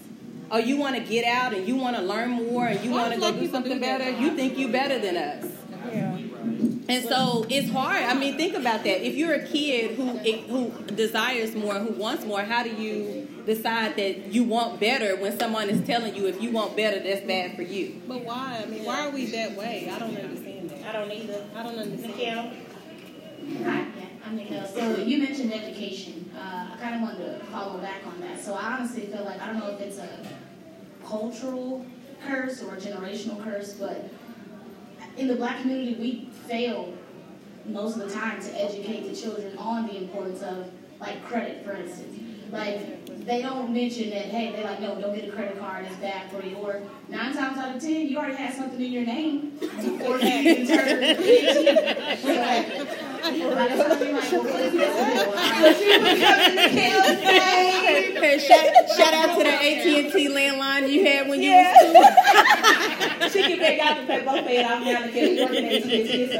Or you want to get out and you want to learn more and you want to go do something do better. You think you're better than us. And so it's hard. I mean, think about that. If you're a kid who who desires more, who wants more, how do you decide that you want better when someone is telling you if you want better, that's bad for you? But why? I mean, why are we that way? I don't understand that. I don't either. I don't understand. Mikhail? Hi, I'm Nicole. So you mentioned education. Uh, I kind of wanted to follow back on that. So I honestly feel like I don't know if it's a cultural curse or a generational curse, but in the black community, we fail most of the time to educate the children on the importance of like credit, for instance. Like they don't mention that, hey, they're like, no, don't get a credit card, it's bad for you. Or nine times out of ten, you already have something in your name before that can turn 15. So, by the time you're like, well, what is this? Hey, shout, shout out to the AT&T landline you had when you was two. she can pay, y'all can pay both paid off now because you working at TSC, so.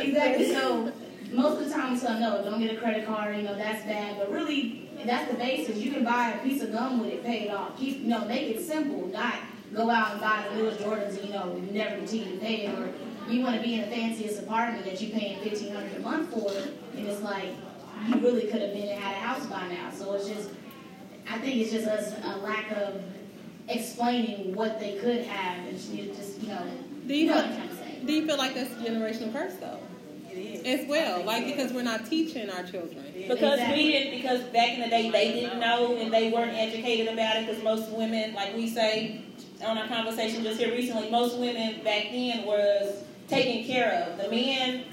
Exactly. So most of the time we tell no, don't get a credit card. You know that's bad. But really, that's the basis. You can buy a piece of gum with it paid off. Keep, you know, make it simple. Not go out and buy the newest Jordans and you know never continue to pay it. Or you want to be in the fanciest apartment that you're paying fifteen hundred a month for, and it's like you really could have been and had a house by now. So it's just, I think it's just us a lack of explaining what they could have, and just you know. Do you know feel, what I'm trying to say. Do you feel like that's a generational curse though? As well, like because we're not teaching our children. Because we didn't, because back in the day they didn't know and they weren't educated about it. Because most women, like we say on our conversation just here recently, most women back then was taken care of. The men,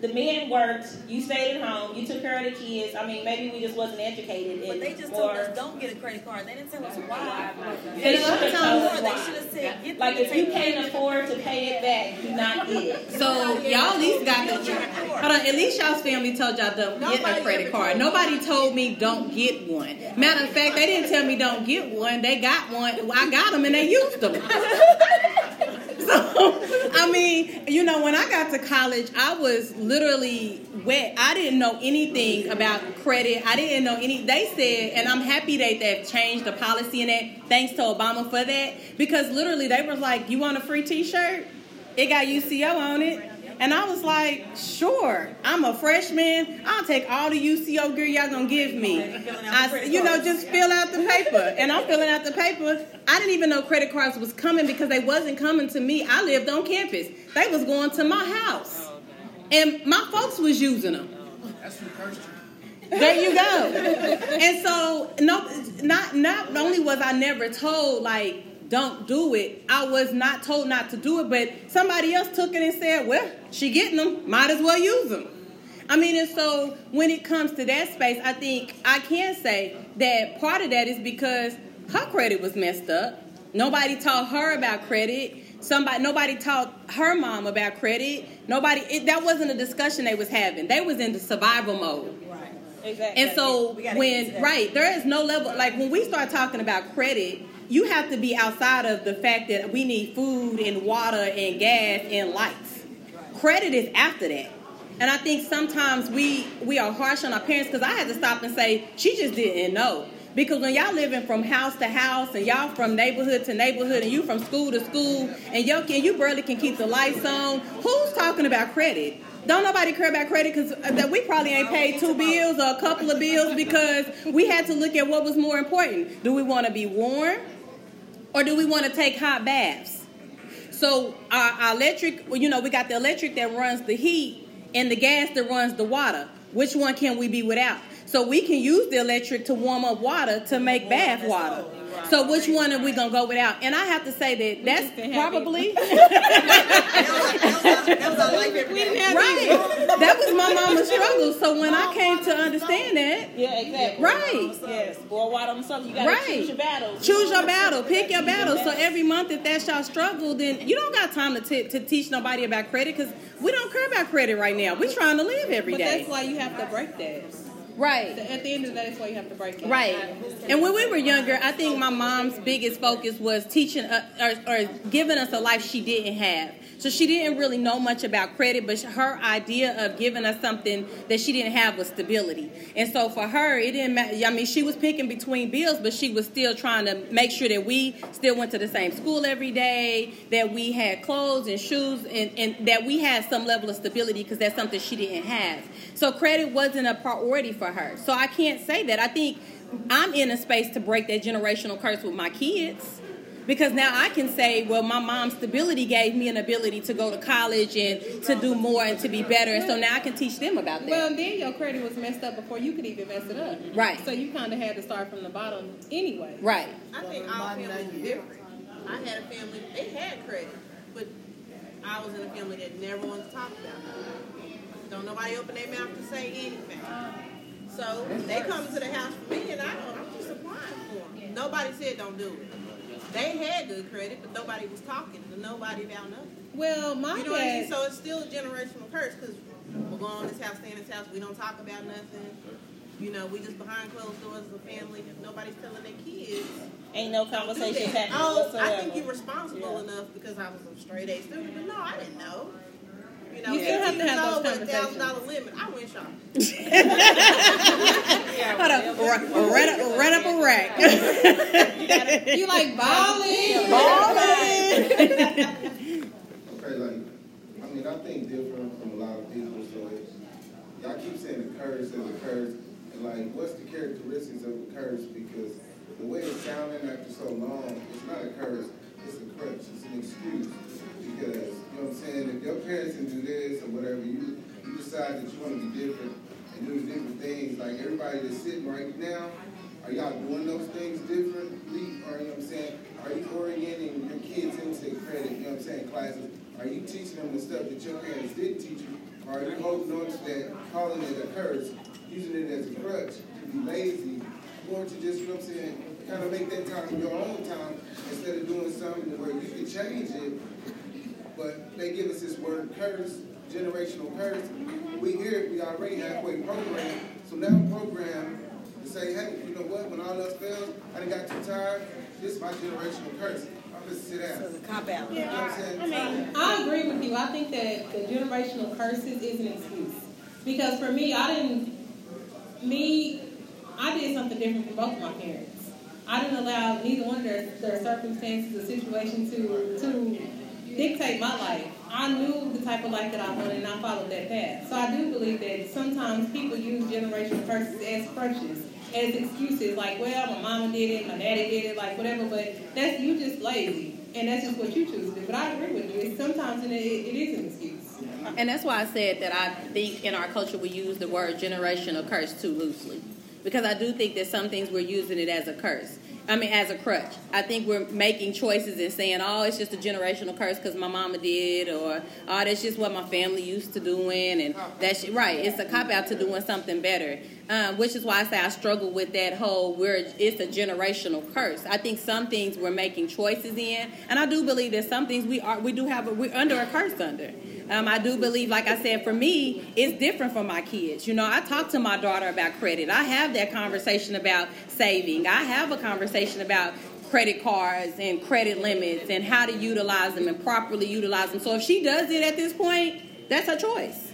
the men worked. You stayed at home. You took care of the kids. I mean, maybe we just wasn't educated. But they just more- told us don't get a credit card. They didn't tell us why. They should have told us why. should said, get Like if you can't afford to pay it back, do not get it. So y'all at least got the hold on. At least y'all's family told y'all don't get a credit card. Nobody told me don't get one. Matter of fact, they didn't tell me don't get one. They got one. I got them and they used them. So I mean, you know, when I got to college, I was literally wet. I didn't know anything about credit. I didn't know any. They said, and I'm happy that they've changed the policy in that. Thanks to Obama for that, because literally they were like, "You want a free T-shirt? It got UCO on it." And I was like, sure, I'm a freshman. I'll take all the UCO gear y'all gonna give me. I, you know, just fill out the paper. And I'm filling out the paper. I didn't even know credit cards was coming because they wasn't coming to me. I lived on campus. They was going to my house. Oh, and my folks was using them. Oh, That's who cursed you. There you go. And so, no, not not only was I never told like don't do it, I was not told not to do it. But somebody else took it and said, "Well, she getting them, might as well use them." I mean, and so when it comes to that space, I think I can say that part of that is because her credit was messed up. Nobody taught her about credit. Somebody, nobody taught her mom about credit. Nobody. It, that wasn't a discussion they was having. They was in the survival mode. Right. Exactly. And so We gotta get to when right, there is no level like when we start talking about credit, you have to be outside of the fact that we need food and water and gas and lights. Credit is after that. And I think sometimes we we are harsh on our parents because I had to stop and say she just didn't know. Because when y'all living from house to house and y'all from neighborhood to neighborhood and you from school to school and yo can you barely can keep the lights on, who's talking about credit? Don't nobody care about credit because uh, that we probably ain't paid two bills or a couple of bills because we had to look at what was more important. Do we want to be warm or do we want to take hot baths? So our, our electric, well, you know, we got the electric that runs the heat and the gas that runs the water. Which one can we be without? So we can use the electric to warm up water to make bath water. So which one are we gonna go without? And I have to say that that's probably right. That was my mama's struggle. So when I came to understand that, Yeah, exactly. Right. Yes. Boy, why don't something? You gotta Right. choose your battles. Choose your battle. Pick your battle. So every month, if that's your struggle, then you don't got time to, t- to teach nobody about credit because we don't care about credit right now. We're trying to live every But day. that's why you have to break that. Right. At the end of the day, that's why you have to break it. Right. And when we were younger, I think my mom's biggest focus was teaching uh, or, or giving us a life she didn't have. So she didn't really know much about credit, but her idea of giving us something that she didn't have was stability. And so for her, it didn't matter. I mean, she was picking between bills, but she was still trying to make sure that we still went to the same school every day, that we had clothes and shoes, and, and that we had some level of stability because that's something she didn't have. So credit wasn't a priority for her. So I can't say that. I think I'm in a space to break that generational curse with my kids. Because now I can say, well, my mom's stability gave me an ability to go to college and to do more and to be better. And so now I can teach them about that. Well, then your credit was messed up before you could even mess it up. Right. So you kind of had to start from the bottom anyway. Right. I think all families are different. I had a family, they had credit, but I was in a family that never wanted to talk about it. Don't nobody open their mouth to say anything. So they come to the house for me, and I don't, I'm just applying for them. Nobody said don't do it. They had good credit, but nobody was talking to nobody about nothing. Well, my you know what I mean? So it's still a generational curse because we're going on this house, stay in this house. We don't talk about nothing. You know, we just behind closed doors as a family. Nobody's telling their kids. Ain't no do happening Oh, I think you're responsible enough because I was a straight A student, but no, I didn't know. You know, You still have to have those old with a $1,000 limit. I went shopping. Hold up, r- run up, run up a rack. you like balling? Okay, like, I mean, I think different from a lot of people, so it's, y'all keep saying the curse as a curse, and like, what's the characteristics of a curse? Because the way it's sounding after so long, it's not a curse, it's a crutch, it's an excuse. Because, know what I'm saying, if your parents can do this or whatever, you, you decide that you want to be different and do different things, like everybody that's sitting right now, are y'all doing those things differently? Or, you know what I'm saying, are you orienting your kids into credit, you know what I'm saying, classes? Are you teaching them the stuff that your parents didn't teach you? Or are you holding on to that, calling it a curse, using it as a crutch to be lazy? Or to just, you know what I'm saying, kind of make that time your own time instead of doing something where you can change it. But they give us this word curse, generational curse. Mm-hmm. We hear it, we already halfway programmed. So now I'm programmed to say, hey, you know what, when all else fails, I done got too tired, this is my generational curse. I'm just sit down. So it's a cop out. You know I'm? I mean, I agree with you. I think that the generational curses is an excuse. Because for me, I didn't, me, I did something different from both of my parents. I didn't allow neither one of their, their circumstances or situation to, to dictate my life. I knew the type of life that I wanted and I followed that path. So I do believe that sometimes people use generational curses as crutches, as excuses, like, well, my mama did it, my daddy did it, like whatever, but that's you just lazy. And that's just what you choose to do. But I agree with you. It's sometimes it, it is an excuse. And that's why I said that I think in our culture we use the word generational curse too loosely. Because I do think that some things we're using it as a curse. I mean, as a crutch. I think we're making choices and saying, oh, it's just a generational curse because my mama did, or oh, that's just what my family used to doing, and that's right. It's a cop out to doing something better, um, which is why I say I struggle with that whole where it's a generational curse. I think some things we're making choices in, and I do believe that some things we are we do have a, we're under a curse under. Um, I do believe, like I said, for me, it's different for my kids. You know, I talk to my daughter about credit. I have that conversation about saving. I have a conversation about credit cards and credit limits and how to utilize them and properly utilize them. So if she does it at this point, that's her choice.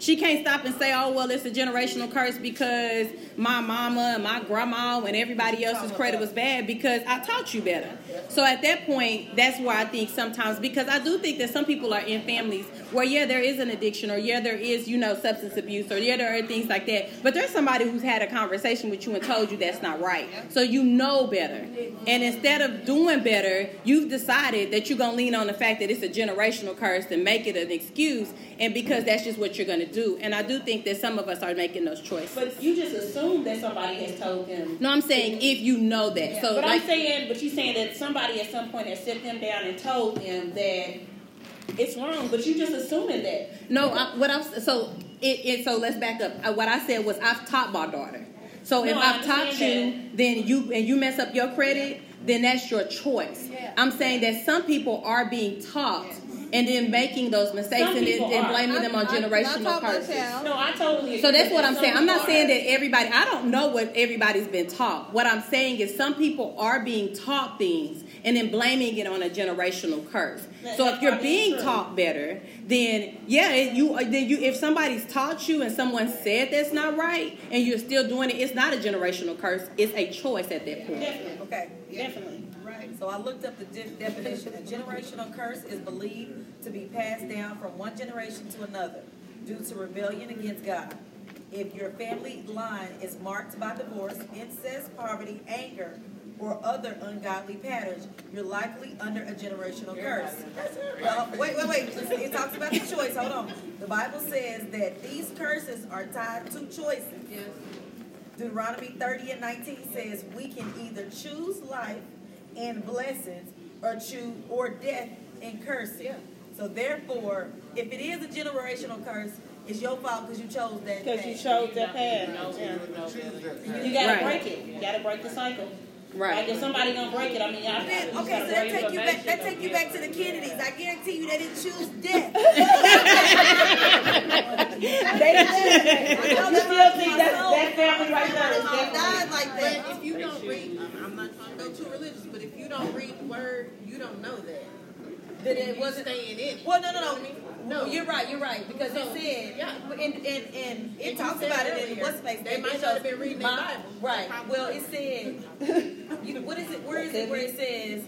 She can't stop and say, oh, well, it's a generational curse because my mama and my grandma and everybody else's credit was bad because I taught you better. So at that point, that's where I think sometimes, because I do think that some people are in families where, yeah, there is an addiction or, yeah, there is, you know, substance abuse or, yeah, there are things like that. But there's somebody who's had a conversation with you and told you that's not right. So you know better. And instead of doing better, you've decided that you're going to lean on the fact that it's a generational curse and make it an excuse. And because that's just what you're going to do. And I do think that some of us are making those choices. But you just assume that somebody has told them. No, I'm saying if you know that. Yeah. So, but like, I'm saying, but you're saying that somebody at some point has sit them down and told them that it's wrong. But you're just assuming that. No, I, what I'm so it, it so let's back up. Uh, what I said was I've taught my daughter. So No, if I've taught you, then you and you mess up your credit, then that's your choice. I'm saying that some people are being taught and then making those mistakes Some and, then, people and are. blaming them on I- I- generational curses. No, I totally So that's what I'm some saying. I'm not people saying that everybody. I don't know what everybody's been taught. What I'm saying is some people are being taught things and then blaming it on a generational curse. That- So if you're being taught better, then yeah, it- you uh, then you if somebody's taught you and someone said that's not right and you're still doing it, it's not a generational curse. It's a choice at that point. Definitely. Okay. Definitely. Right. So I looked up the de- definition. A generational curse is believed to be passed down from one generation to another due to rebellion against God. If your family line is marked by divorce, incest, poverty, anger, or other ungodly patterns, you're likely under a generational curse. Well, wait, wait, wait. It talks about the choice. Hold on. The Bible says that these curses are tied to choices. Deuteronomy 30 and 19 says we can either choose life and blessings or choose or death and cursing. So therefore, if it is a generational curse, it's your fault because you chose that. Because you chose that path. Yeah. You gotta Right. break it. You gotta break the cycle. Right. Like if somebody gonna break it, I mean, y'all. Then, okay, gotta so that take you back. That take you back to the Kennedys. I guarantee you, they didn't choose death. They didn't that. I know You still think that- that family right there is definitely- died like that. But if you don't read, I'm- I'm not trying to go too religious, but if you don't read the word, you don't know that. That it wasn't staying in it. Well, no, no, You know no. I mean? No, you're right. You're right because So, it said, yeah. and and and it And talks said about it in earlier, what's face. they might not have been reading their Bible. Right. Well, it said, you, what is it? Where is it? Where it says.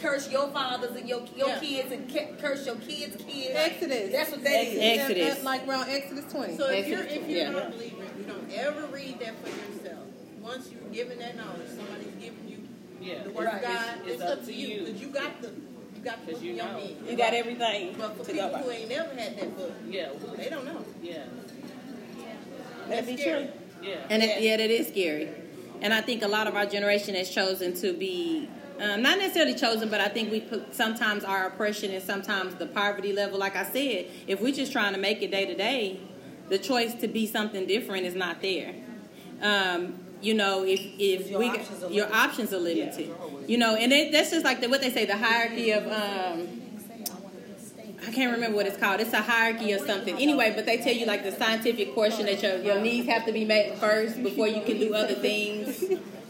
Curse your fathers and your your Yeah. kids and ca- curse your kids' kids. Exodus. That's what that is. Exodus. At- Like around Exodus 20. So if you're if you're Yeah. not a believer, you don't ever read that for yourself. Once you're given that knowledge, somebody's giving you the word Right. of God. It's- It's, it's up up to to you you. because you got the you got the book you in your know. hand. You got everything But for to people go by. who ain't never had that book, Yeah. they don't know. Yeah. That be scary. true. Yeah. And it, yeah, that is scary. And I think a lot of our generation has chosen to be um, not necessarily chosen, but I think we put sometimes our oppression and sometimes the poverty level. Like I said, if we're just trying to make it day to day, the choice to be something different is not there. Um, you know, if if Your we options are your limited. options are limited. You know, and it, that's just like the, what they say, the hierarchy of. Um, I can't remember what it's called. It's a hierarchy or something. Anyway, but they tell you like the scientific portion that your, your needs have to be met first before you can do other things.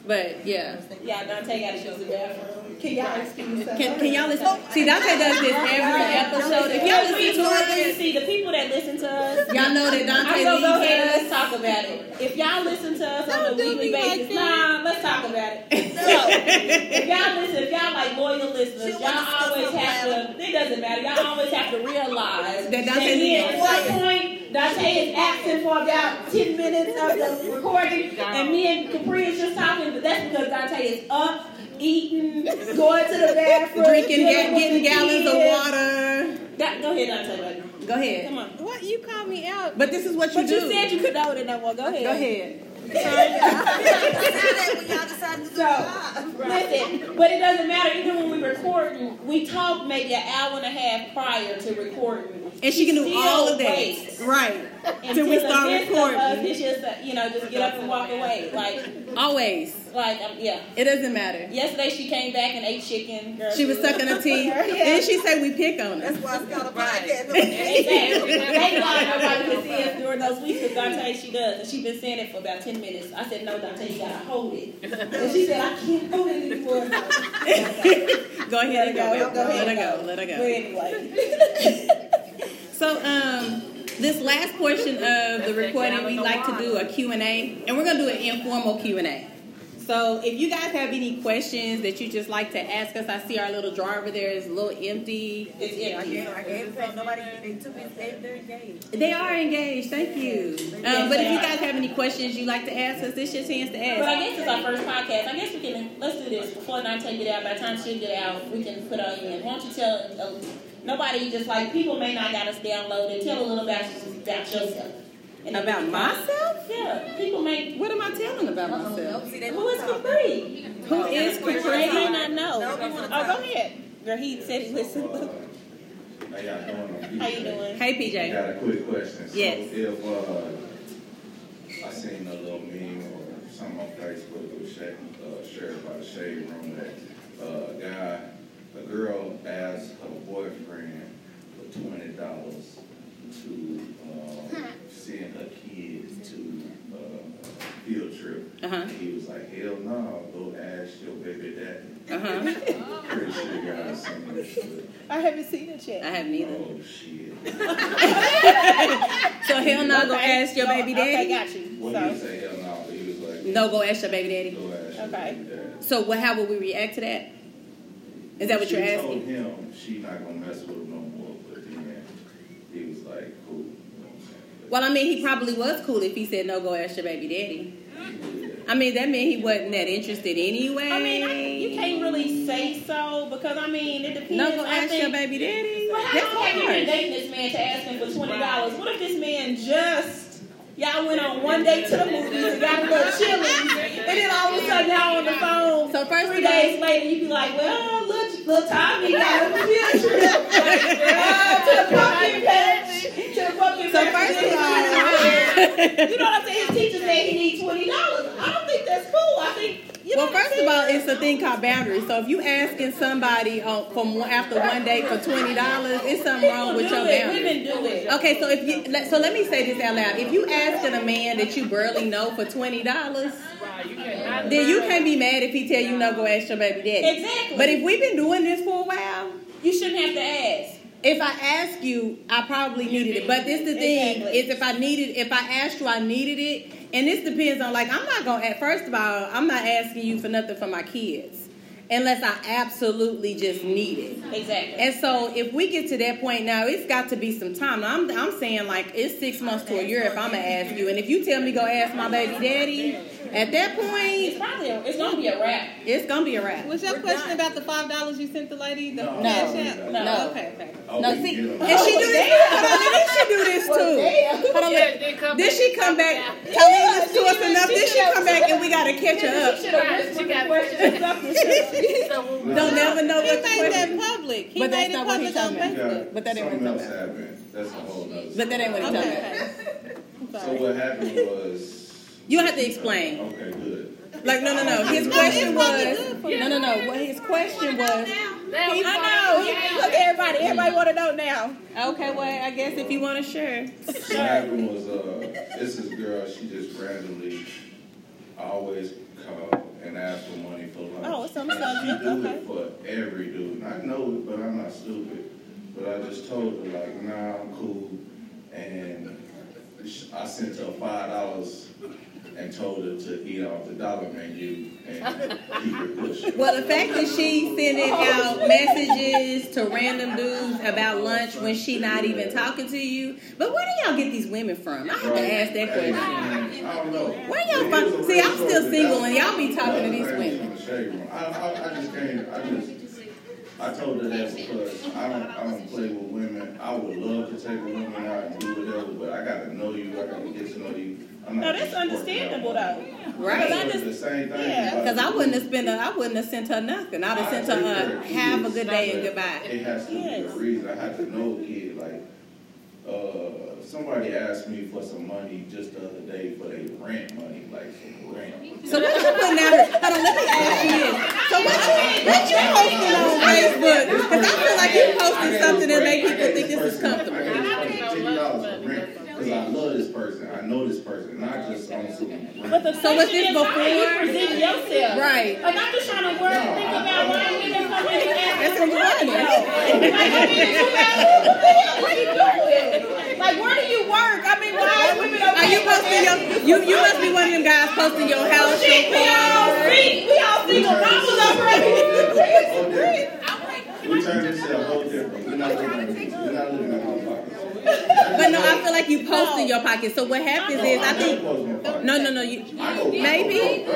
But yeah. Yeah, Dante got to use the bathroom. Can y'all excuse us? Can, can y'all listen? See, Dante does this every episode. If y'all listen to us, see the people that listen to us. Y'all know that Dante I'm gonna go ahead and us. let's talk about it. If y'all listen to us on a weekly basis, nah, let's talk about it. So, if y'all listen, if y'all like loyal listeners, y'all always have to. It doesn't matter. Y'all always have to realize That Dante me leads at us. one point, Dante is absent for about ten minutes of the recording, and me and Capri is just talking. But that's because Dante is up. Eating, going to the bathroom, Drinking, ga- getting gallons of water. That, go ahead, Dante. baby. Go ahead. Come on. What you call me out? But this is what you But do. you said you could know it no more. Go ahead. Go ahead. So, listen, but it doesn't matter. Even when we recording, we talk maybe an hour and a half prior to recording. And she can do all of that. waits Right. Until we start midst of us, recording. It's just, you know, just get up and walk away. Like, Always. like, um, yeah. It doesn't matter. Yesterday she came back and ate chicken. Girl, She was sucking her teeth. Yeah. Then she said we pick on her. That's why it's called a Right. podcast. Exactly. Thank God nobody can see us during those weeks because Dante, she does. And she's been saying it for about 10 minutes. I said, no, Dante, you gotta hold it. And she said, I can't hold it anymore. Go ahead and go. Go Let her ahead. go. Let her But go. anyway. So, um, this last portion of the recording, we like to do a Q&A, and we're going to do an informal Q&A. So, if you guys have any questions that you just like to ask us, I see our little jar over there is a little empty. It's empty. I gave to them. Nobody, they took it, they, they're engaged. They are engaged. Thank you. Um, but if you guys have any questions you'd like to ask us, this is your chance to ask. But I guess it's our first podcast. I guess we can, let's do this. Before I take it out, by the time she get out, we can put her in. Why don't you tell, uh, nobody just like, people may not got us downloaded. Tell a little about, about yourself. And About myself? Yeah. People may. What am I telling about myself? Who is Capri? Who is Capri? They may not know. Oh, go ahead. Girl, he said he listened. How y'all doing? How you doing? Hey, PJ. Got a quick question. So Yes. If uh, I seen a little meme or something on Facebook that was shared, uh, shared by the Shade Room that uh, guy, a girl asked her boyfriend for twenty dollars to uh, send her kids to uh, a field trip. Uh-huh. And he was like, hell no, go ask your baby daddy. Uh-huh. Pretty sure you guys seen this. but- I haven't seen it yet. I haven't either. Oh shit. So hell no, go Okay. ask your So- baby daddy. Okay, got you. Well, So, he didn't say hell no, but he was like, No, go ask your baby daddy. go ask your Okay. baby daddy. So what? How would we react to that? Is that what she you're told him she not gonna mess with him no more, but then he was like, cool. You know what I'm saying? Well, I mean, he probably was cool if he said no, go ask your baby daddy. I mean, that meant he wasn't that interested anyway. I mean, I, you can't really say so because I mean, it depends. No, go I ask think, your baby daddy. Well, how That's long have you been hard. dating this man to ask him for twenty dollars? What if this man just y'all went on one date to the movies and got a little chilling, and then all of a sudden y'all on the phone? So first three of all- days later, you be like, well, little, little Tommy got a field trip uh, to the pumpkin patch, to the pumpkin So patch. first of all- you know what I'm saying? His teacher said he needs twenty dollars. I don't think that's cool. I think. You know Well, first of all, it's a thing called boundaries. So if you asking somebody on, from one- after one day for twenty dollars, it's something wrong with People your it. boundaries. Women do it. Okay, so if you let- so, let me say this out loud. If you asking a man that you barely know for twenty dollars, then you can't be mad if he tell you no, go ask your baby daddy. Exactly. But if we've been doing this for a while, You shouldn't have to ask. if I ask you, I probably needed it. But this the thing Exactly. is, if I needed, if I asked you, I needed it. And this depends on like I'm not gonna. At first of all, I'm not asking you for nothing for my kids, unless I absolutely just need it. Exactly. And so if we get to that point now, it's got to be some time. Now, I'm, I'm saying like it's six months to a year if I'm gonna ask you. And if you tell me go ask my baby daddy, At that point, It's probably a, it's gonna be a wrap. it's gonna be a wrap. Was your question about the five dollars you sent the lady? The No. cash No. app? No. No. Okay, okay. Oh, No, see, get 'em. and she oh, do this. Hold on, let me she do this too. Hold on, Yeah, let- then come Did she come back? Tell Colleen listened to us enough. Did she come back and we gotta catch her up. Should have whispered the question or something. Don't never know He what the made that question. public. He But that's made it not what he's public on. Facebook. But that ain't what Something he's else happened. That's a whole nother. But that ain't what he's talking about. So what happened was. You have to explain. Okay, good. Like no, no, no. His question was no, no, no. What his question was. I know. He- Look, everybody. Everybody want to know now. Okay, well, I guess if you want to share. What happened was, uh, this is girl, she just randomly always call and ask for money for lunch. Oh, some on the And She do okay. it for every dude. And I know it, but I'm not stupid. But I just told her like, nah, I'm cool. And I sent her five dollars and told her to eat off the dollar menu and keep it pushing. Well, the fact that she sending out messages to random dudes about lunch when she not even talking to you. But where do y'all get these women from? I have to ask that Hey, question. I don't know. Where y'all It is from? See, I'm still single and y'all be talking to these women. in the shade room. I, I, I just can't, I just, I told her that because I don't, I don't play with women. I would love to take a woman out and do whatever, but I gotta know you, I gotta get to know you. I'm No, that's understandable though. Right. Because I just the same thing. Yeah. Because I wouldn't have spent, a, I wouldn't have sent her nothing. I'd have sent her a have a good day and goodbye. It has to be a reason. I have to know kid. Like, uh, somebody asked me for some money just the other day for their rent money, like some rent. So what you putting out? Hold on, let me ask you this. So what you what you posting on Facebook? Because I feel like you posting something that make people think this is comfortable. I got ten dollars for rent because I love this person. I know this person, not just on some. But the So was question this is how you before? present yourself. Right. Like I'm not just trying to work, think about why women come in and ask That's what you want. Like, I mean, what the hell are you doing? Like, where do you work? I mean, why are women okay? Are you posting your? You you must be one of them guys posting your house, your Shit, we all car. see, we all single. Mamas up ready. We turn this to a whole different. We're not looking at we're not looking at my pockets. But no, I feel like you post in your pocket. So what happens is I think no no no you maybe.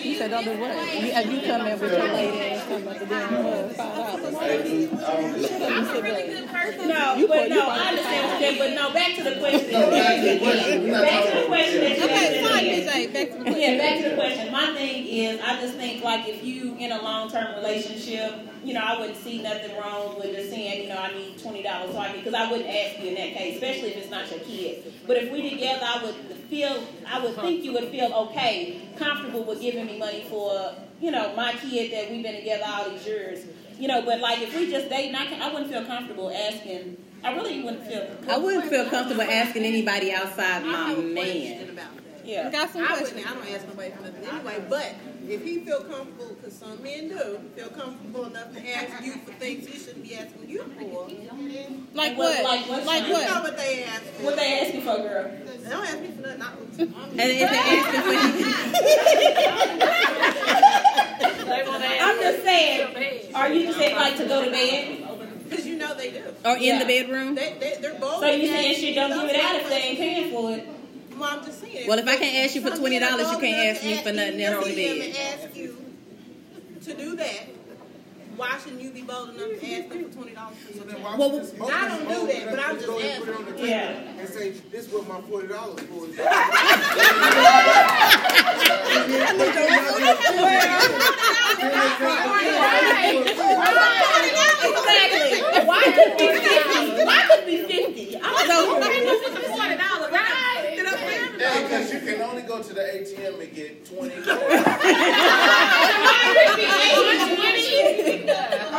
You said don't do what? You, you come in with your lady and come at the damn club, five dollars. No, but no, I understand what you're saying, but no, back to the question. Back to the question. Back to the talking- question Okay, fine, PJ. Back to the question. Yeah, back to the question. My thing is, I just think like if you in a long term relationship, you know, I wouldn't see nothing wrong with just saying, you know, I need twenty dollars so I can, because I wouldn't ask you in that case, especially if it's not your kid. But if we together, I would feel, I would think you would feel okay, comfortable with giving me money for, you know, my kid that we've been together all these years. You know, but like if we just dating, I, can, I wouldn't feel comfortable asking. I really wouldn't feel. I wouldn't feel comfortable asking anybody outside my man. Yeah. Got some I questions. wouldn't, I don't ask nobody for nothing anyway, but if he feel comfortable, because some men do, feel comfortable enough to ask you for things he shouldn't be asking you for. Like What- what? like what Like kind? You know what they ask for. What they asking for, girl? They don't ask me for nothing. I, And if they asking for I'm just saying. Are you just saying like to go to bed? Because you know they do. or in the bedroom. They, they, they're bold. So you saying she don't give it out if they ain't paying for it? Well, I'm just saying. Well, if I can't ask you for twenty dollars, you can't ask me for nothing else in the If bed. they ask you to do that, why shouldn't you be bold enough to ask them for twenty dollars for your check? Well, I don't do that, but I'm just asking. Yeah. And say, this is what my forty dollars for. Exactly. Why could be fifty? Why could be fifty? I'm so Twenty dollars, right? Yeah, because you can only go to the ATM and get twenty.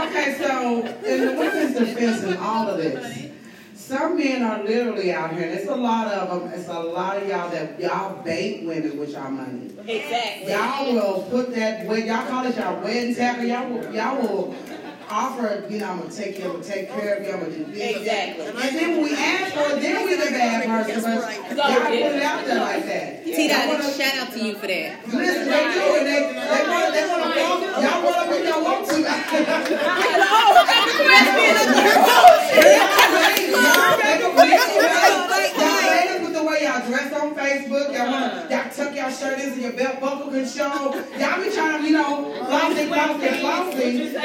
Okay, so in the women's defense in all of this, some men are literally out here, and it's a lot of them, it's a lot of y'all that y'all bait women with y'all money. Exactly. Y'all will put that, y'all call it y'all wedding tackle, y'all will, y'all will offer, you know, I'm gonna take care, take care of you, I'm gonna do this. Exactly. And then when we ask for it, then we the bad person, but y'all put it out there like that. T Dot, shout out to you for that. Listen, they do, and they, they wanna, they y'all wanna when y'all want to. Y'all ladies with the way y'all dressed on Facebook, y'all wanna, y'all tuck y'all shirt into your belt buckle can show. Y'all be trying to, you know, flossy, flossy, flossy.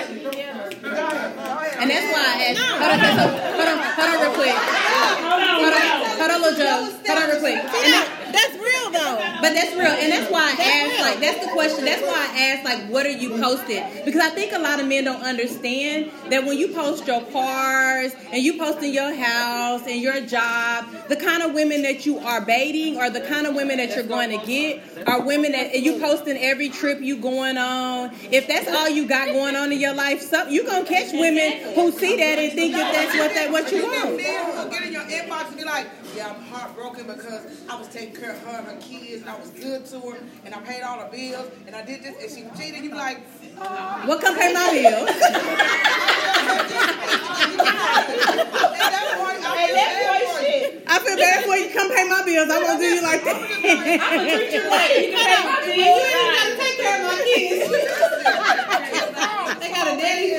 And that's why I asked. Hold on, hold on, hold on, real quick. Hold on, hold on little Joe. Hold on real quick. And that- That's real though. But that's real, and that's why I asked. Like, that's the question. That's why I asked, like, what are you posting? Because I think a lot of men don't understand that when you post your cars and you posting your house and your job, the kind of women that you are baiting or the kind of women that you're going to get are women that and you posting every trip you going on. If that's all you got going on in your life, some you gonna catch women who see that and think that that's what that what you get want. men who get in your inbox and be like, yeah, I'm heartbroken because I was taking care of her and her kids and I was good to her and I paid all her bills and I did this and she cheated. You be like, oh. What come pay my bills? I feel bad for you. Come pay my bills. I won't do you like that. I'ma treat you like you can pay my bills. You ain't gotta take care of my kids. they got a daddy.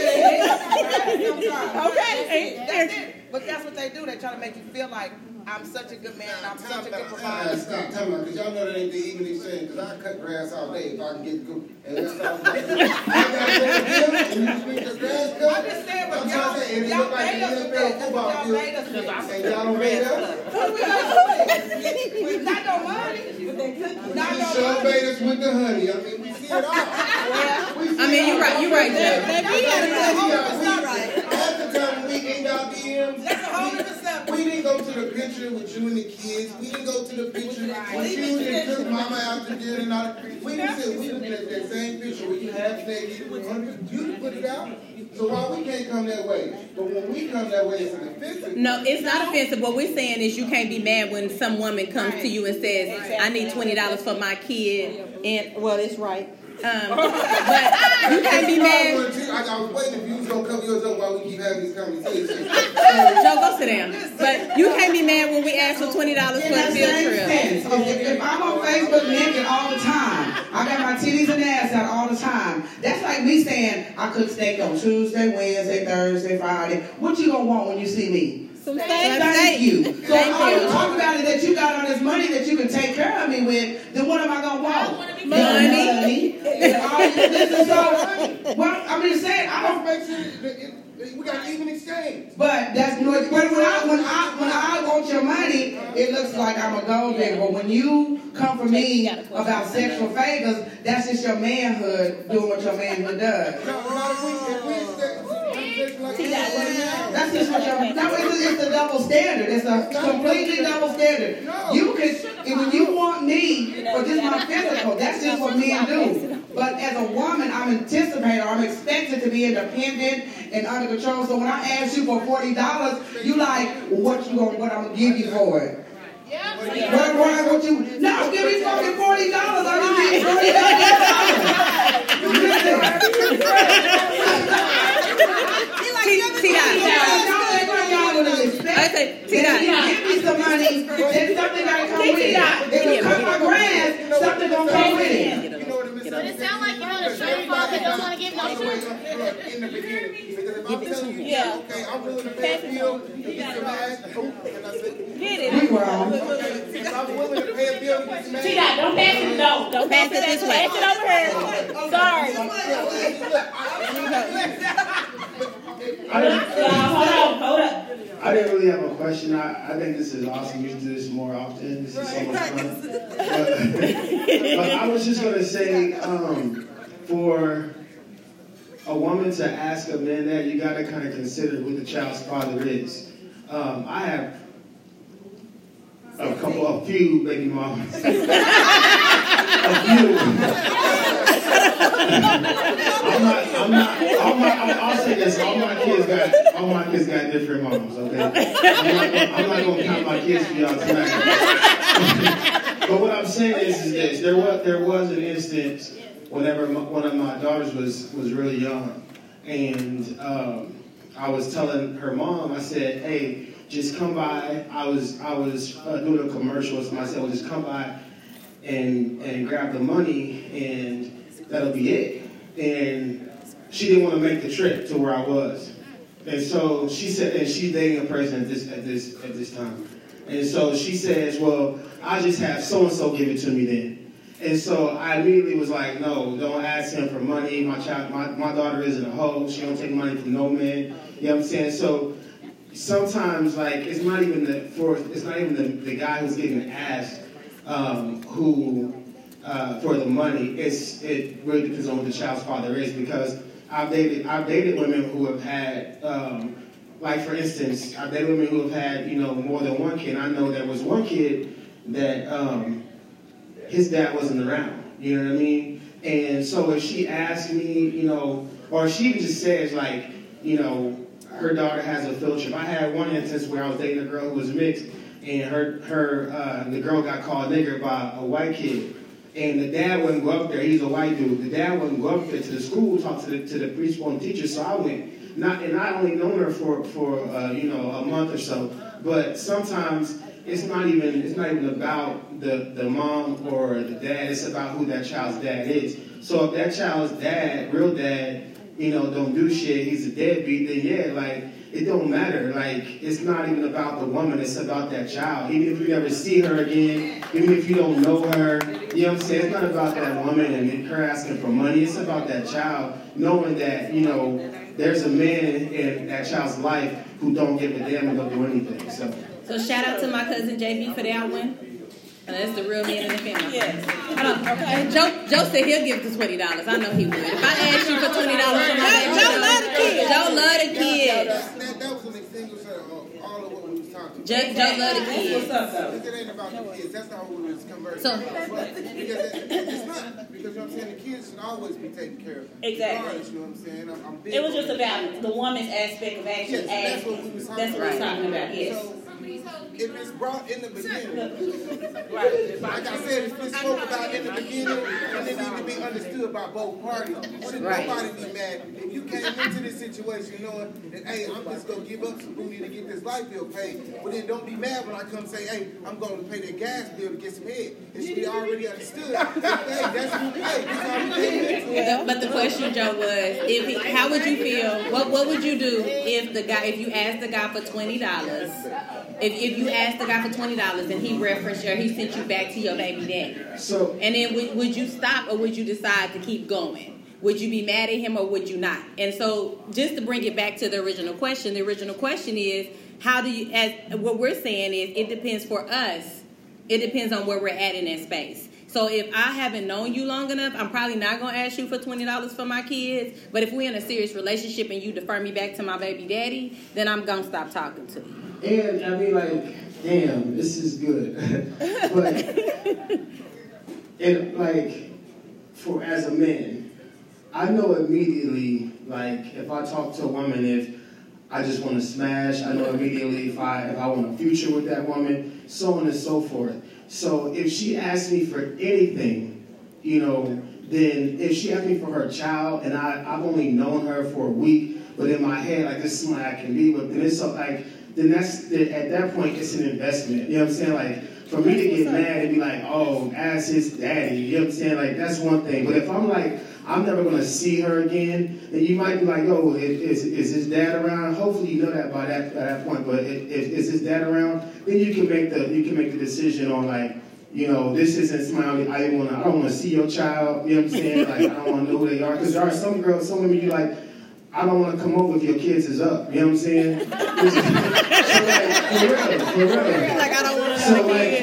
Okay, that's it. But that's what they do. They try to make you feel like I'm such a good man and I'm such a good provider. stop, time out, because y'all know that ain't the even exchange, because I cut grass all day if I can get good. And that's all I'm gonna do. I gotta go to the gym, and you speak the grass cut. I'm just saying, but y'all- trying to say, and it y'all made us do NFL that. That's football what y'all made us do. and y'all don't pay us. What we gonna do with it? We got no money. Not You no sure money. bait us with the honey, I mean, we see it all. We see I mean, it you're all. right. You're right, Joe. Baby, you gotta Yeah, go home we- and stop right. Half the time we in our DMs, That's a whole different subject. We didn't go to the picture with you and the kids. We didn't go to the picture with you and took mama out to dinner and all. We didn't sit. We looking at that same picture where you half naked. You put it out. So why we can't come that way? But when we come that way, it's an offensive. No, it's not offensive. What we're saying is you can't be mad when some woman comes to you and says, "I need twenty dollars for my kid," and well, it's right. Um, but you can't be mad. I, I was waiting if you was gonna cover yours up while we keep having this conversation. Joe, go sit down. But you can't be mad when we ask for twenty dollars for in a that field trip. sense, if, if I'm on Facebook naked all the time, I got my titties and ass out all the time. That's like me saying I cook steak on Tuesday, Wednesday, Thursday, Friday. What you gonna want when you see me? Some steak. Thank you. So Thank all you. you talk about is that you got all this money that you can take care of me with. Then what am I gonna want? Money. Money. And all you- this is so. Well, I'm just saying. I don't. Make sure that it- we got even exchange. But that's when, when, when, I, when, I, when I want your money, it looks like I'm a gold digger. But when you come for me about sexual favors, that's just your manhood doing what your manhood does. That's just what no, it's, a, it's a double standard. It's a completely double standard. You can when you want me for just my physical, that's just what men do. But as a woman, I'm anticipating, I'm expected to be independent and under control. So when I ask you for forty dollars, you like, what you gonna, what I'm gonna give you for it? Yeah. What, what, what you? No, give me fucking forty dollars. I just need forty Give me some money, then something gotta come with it. If you cut my grass, something gonna come with it. But it sounds like you want to show your father don't want to give no shit. In the beginning, because if I'm telling you, Yeah. okay, I'm willing to pay a bill, to get some ass, and I said, Get it. We wrong. Okay, if I'm willing to pay a bill, to get some ass. Don't pass it, no. Don't pass it this way. Pass it over here. Sorry. I didn't, hold up, hold up. I didn't really have a question. I, I think this is awesome. We do this more often. This is so much fun. But, but I was just gonna say, um, for a woman to ask a man that, you gotta kind of consider who the child's father is. Um, I have a couple, a few baby mamas. a few. I'm not, I'm not, all my, I'm, I'll say this, all my kids got, all my kids got different moms, okay? I'm not, I'm not gonna count my kids for y'all tonight. but what I'm saying is, is this, there was, there was an instance whenever my, one of my daughters was, was really young, and um, I was telling her mom, I said, hey, just come by, I was, I was uh, doing a commercial, so I said, well, just come by and, and grab the money, and that'll be it. And she didn't want to make the trip to where I was. And so she said, and she's dating a person at this at this at this time. And so she says, well, I'll just have so and so give it to me then. And so I immediately was like, no, don't ask him for money. My child, my, my daughter isn't a hoe. She don't take money from no man. You know what I'm saying? So sometimes like it's not even the for it's not even the, the guy who's getting asked um, who uh, for the money. It's it really depends on what the child's father is because I've dated I've dated women who have had um, like for instance I've dated women who have had you know more than one kid. I know there was one kid that um, his dad wasn't around. You know what I mean? And so if she asked me, you know, or she just says like, you know, her daughter has a field trip. I had one instance where I was dating a girl who was mixed, and her her uh, the girl got called nigger by a white kid, and the dad wouldn't go up there. He's a white dude. The dad wouldn't go up there to the school, talk to the to the preschool and teacher. So I went. Not and I only known her for for uh, you know a month or so, but sometimes it's not even it's not even about the the mom or the dad. It's about who that child's dad is. So if that child's dad, real dad, you know, don't do shit, he's a deadbeat, then yeah, like it don't matter. Like it's not even about the woman, it's about that child. Even if you never see her again, even if you don't know her, you know what I'm saying? It's not about that woman and her asking for money. It's about that child knowing that, you know, there's a man in that child's life who don't give a damn and don't do anything. So So shout out to my cousin JB for that one. And that's the real man in the family. Yes. Hold on. Okay. Joe, Joe said he'll give the twenty dollars. I know he would. If I asked you for twenty dollars for my baby, Joe love the kids. Joe love the kids. That, that was an extinguisher of all of what we was talking about. Joe, Joe love the kids. What's up, though? It ain't about the kids. That's not what we was conversing So- about. But because it, it's not. Because you know what I'm saying? The kids should always be taken care of. Exactly. You know what I'm saying? I'm, I'm big It was just about the woman's aspect of actually Yes, that's asking. what we was talking That's what we're about. talking about, yes. So, if it's brought in the beginning, right? Like I said, if it's spoke about in the beginning, and it needs to be understood by both parties. Should Right. nobody be mad if you came into this situation knowing that hey, I'm just gonna give up some booty to get this light bill paid, but then don't be mad when I come say hey, I'm going to pay that gas bill to get some head. It should be already understood. that, hey, that's hey, this how we came into it. But the question, Joe, was if he, how would you feel? What what would you do if the guy if you asked the guy for twenty dollars? If if you asked the guy for twenty dollars and he referenced you, or he sent you back to your baby daddy. So and then would, would you stop or would you decide to keep going? Would you be mad at him or would you not? And so just to bring it back to the original question, the original question is how do you as what we're saying is it depends for us. It depends on where we're at in that space. So if I haven't known you long enough, I'm probably not gonna ask you for twenty dollars for my kids. But if we're in a serious relationship and you defer me back to my baby daddy, then I'm gonna stop talking to you. And I mean, like, damn, this is good. but, and like, for as a man, I know immediately, like, if I talk to a woman, if I just want to smash, I know immediately if I if I want a future with that woman, so on and so forth. So if she asks me for anything, you know, then if she asks me for her child and I, I've only known her for a week, but in my head, like this is somebody I can be with, then it's so, like, then that's, at that point, it's an investment. You know what I'm saying? Like, for me to get mad and be like, oh, ask his daddy, you know what I'm saying? Like, that's one thing. But if I'm like, I'm never gonna see her again, then you might be like, oh, is, is his dad around? Hopefully you know that by that, by that point. But if, if is his dad around, then you can make the you can make the decision on like, you know, this isn't smiley. I wanna I don't wanna see your child. You know what I'm saying? Like I don't wanna know who they are. Because there are some girls, some women you like. I don't want to come over if your kids is up. You know what I'm saying? so like, for real, for real. Like I don't want to So like,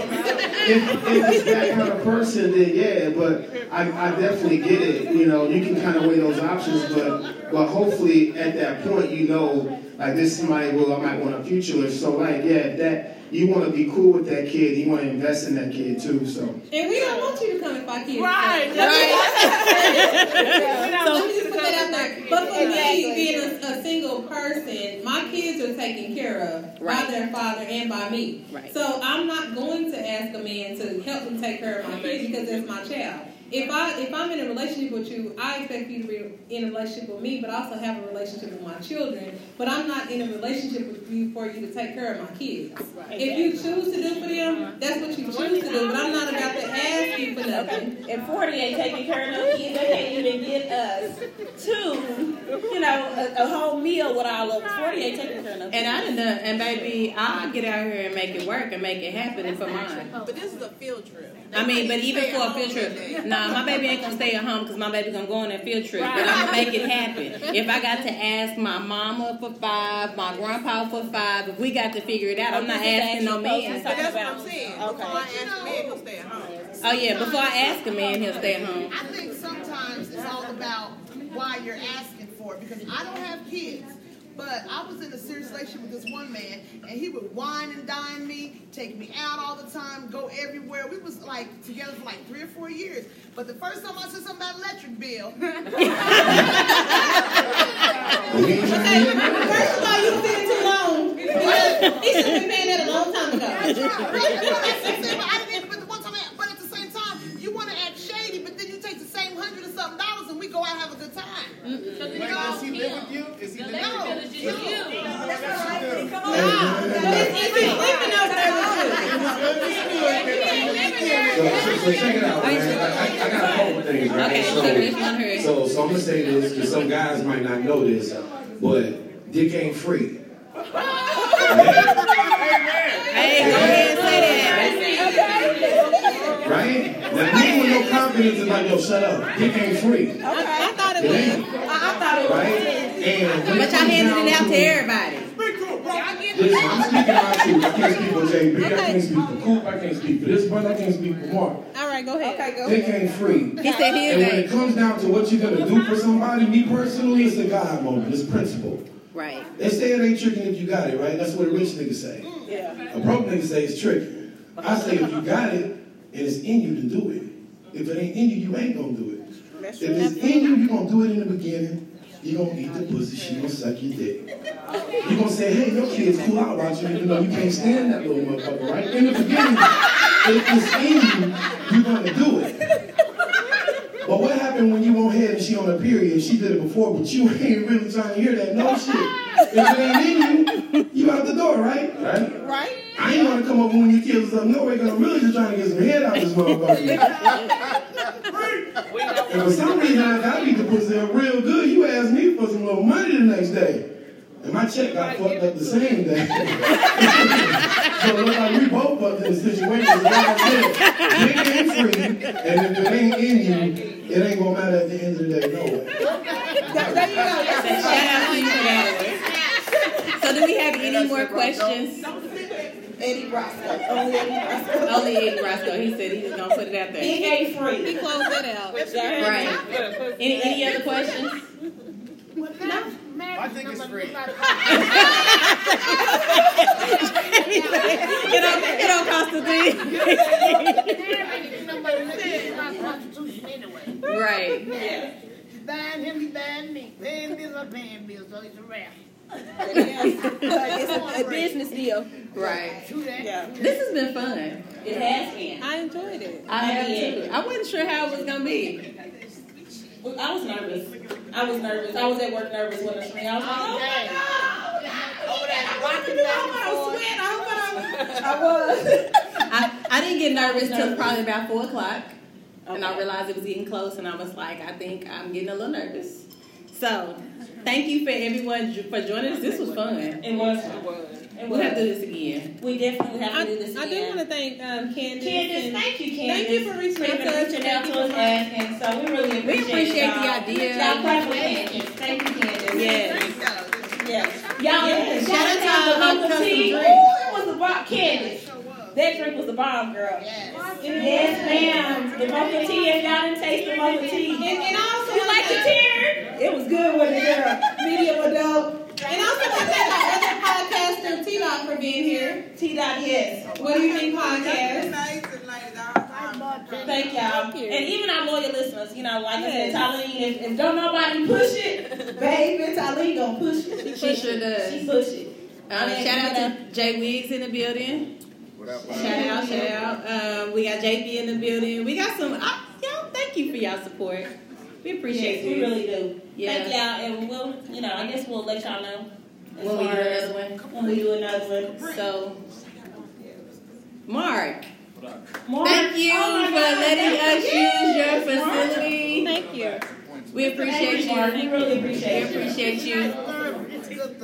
if, if it's that kind of person, then yeah. But I, I definitely get it. You know, you can kind of weigh those options, but but hopefully at that point, you know, like this is somebody well I might want a future with. So like, yeah, that you want to be cool with that kid, you want to invest in that kid too. So. And we don't want you to come and fight kids. Right. Right. so let me just put that out there. But for me, being a, a single person, my kids are taken care of Right. by their father and by me. Right. So I'm not going to ask a man to help me take care of my kids because that's my child. If I if I'm in a relationship with you, I expect you to be in a relationship with me, but I also have a relationship with my children. But I'm not in a relationship with you for you to take care of my kids. If you choose to do for them, that's what you choose to do. But I'm not about to ask you for nothing. If 40 ain't taking care of no kids, they can't even get us two, you know, a, a whole meal with all of them. 40 ain't taking care of no kids. And I done done, and baby, I'll get out here and make it work and make it happen for mine. But this is a field trip. I mean, but even for a field trip, nah, my baby ain't gonna stay at home because my baby gonna go on that field trip. But I'm gonna make it happen. If I got to ask my mama for five, my grandpa for five, if we got to figure it out, I'm not asking no man. But that's what I'm saying. Before I ask the man, he'll stay at home. Oh yeah, before I ask a man, he'll stay at home. I think sometimes it's all about why you're asking for it because I don't have kids. But I was in a serious relationship with this one man, and he would wine and dine me, take me out all the time, go everywhere. We was like together for like three or four years. But the first time I said something about electric bill, First of all, you been too long. He should have been paying that a long time ago. That's right. Right. That's what I'm saying, but I didn't. But the one time, I- but at the same time, you want to act shady, but then you take the same hundred or something dollars, and we go out and have a good time. Mm-hmm. You Wait, does he live with you? Is he living No. with you? That's all right. Come on. So, so, so check it out, man. I, I, I got a couple things, right? So here. so, so I'm gonna say this because some guys might not know this, but dick ain't free. Hey, go ahead and say that. Right? Now, you with no confidence is like, yo, shut up. Dick ain't free. Okay. I thought It ain't. I thought it was. Right? And when But it y'all handed it out to everybody. Listen, I'm speaking out to I can't speak for JB. I can't speak for Coop. I can't speak for this one. I can't speak for Mark. All right, go ahead. Okay, go Dick ain't free. He said he And when it comes down to what you're gonna do for somebody, me personally, it's a God moment. It's principle. Right. They say it ain't tricking if you got it, right? That's what a rich nigga say. Mm. Yeah. A broke nigga say it's tricky. I say if you got it and it's in you to do it. If it ain't in you, you ain't gonna do it. If it's in you, you gonna do it in the beginning. You gonna eat the pussy, she gonna suck your dick. You gonna say, hey, your kid's cool out about you, even though you can't stand that little motherfucker, right? In the beginning, if it's in you, you're gonna do it. But what happened when you won't head and she on a period? She did it before, but you ain't really trying to hear that no shit. If it ain't in you, you out the door, right? Right? Right? I ain't gonna come over when your kids was up nowhere because I'm really just trying to get some head out this motherfucker. and for some reason, I got beat the pussy up real good. You asked me for some little money the next day. And my check got fucked up the same day. so it look like we both fucked in the situation. Like I said, dick ain't free, and if it ain't in you, it ain't gonna matter at the end of the day, no way. There you go. So shout out to you for that. So do we have any more questions? Eddie Roscoe. Only Eddie Roscoe. Only Eddie Roscoe. He said he was gonna put it out Dick there. ain't free. He closed that out. Right. Any any other questions? I think it's free. it don't it don't cost a thing. right. He's buying him, he's buying me. Paying bills, I'm paying bills, so it's a wrap. it's a, a business deal. Right. Yeah. This has been fun. It has been. I enjoyed it. I have too. I wasn't sure how it was gonna be. I was nervous. I was nervous. I was at work nervous when the screen. I was like, oh my god. Over there, I rocking hope I and don't sweat. I hope I. I was. I, I didn't get nervous till probably about four o'clock. And I realized it was getting close and I was like, I think I'm getting a little nervous. So thank you for everyone for joining us. This was fun. It was. It was. It We'll have to do this again. We definitely have I, to do this again. I do want to thank um, Candace. Candace, and- thank you, Candace. Thank you for reaching out to us. reaching out to us, asking. So we really appreciate, We appreciate the y'all. idea. Y'all clap for Candace. Thank you, Candace. Yes. Yes. Y'all, Yes. shout out to Shout out the to local Custom tea. Drink. Ooh, it was the bomb. Candace. That drink was the bomb, girl. Yes, ma'am. The mocha tea, if y'all didn't taste the mocha tea. And, and also, You like the tear? It was good with it, girl. Medium adult. And also, want to thank our other podcaster, T Dot, for being here. T dot yes. What do you think, podcast? Thank y'all. Thank. And even our loyal listeners, you know, like Yes. I said, Talene, if, if don't nobody push it, baby, Talene gonna push it. She sure does. She push it. Um, shout out to Jay Wiggs in the building. Shout out, shout out. Um, we got JP in the building. We got some. I, y'all, thank thank you for y'all support. We appreciate Yes, you. we really do. Yeah. Thank y'all, and we'll, you know, I guess we'll let y'all know as When we do another one. When we do another one. So, Mark. Mark, Thank you oh for God, letting us you. use your Yes, Mark. facility. Thank you. We appreciate you. We really appreciate We you. appreciate you.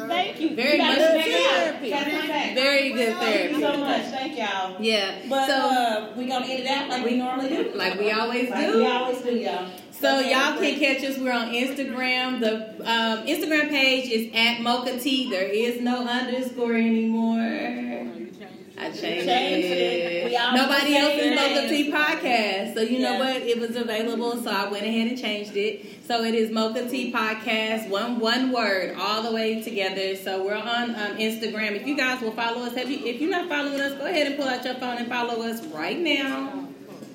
Thank you. Very You much gotta come back out. therapy. You gotta come back. Very good Thank you so much. Thank y'all. Yeah. But so uh, we gonna end it out like we normally do. like we always Like do. we always do, y'all. So y'all can catch us. We're on Instagram. The um, Instagram page is at Mocha Tea. There is no underscore anymore. I changed, it. Nobody else is Mocha name. T podcast. So you know what? It was available, so I went ahead and changed it. So it is Mocha Tea podcast, one one word, all the way together. So we're on um, Instagram. If you guys will follow us, have you, if you're not following us, go ahead and pull out your phone and follow us right now.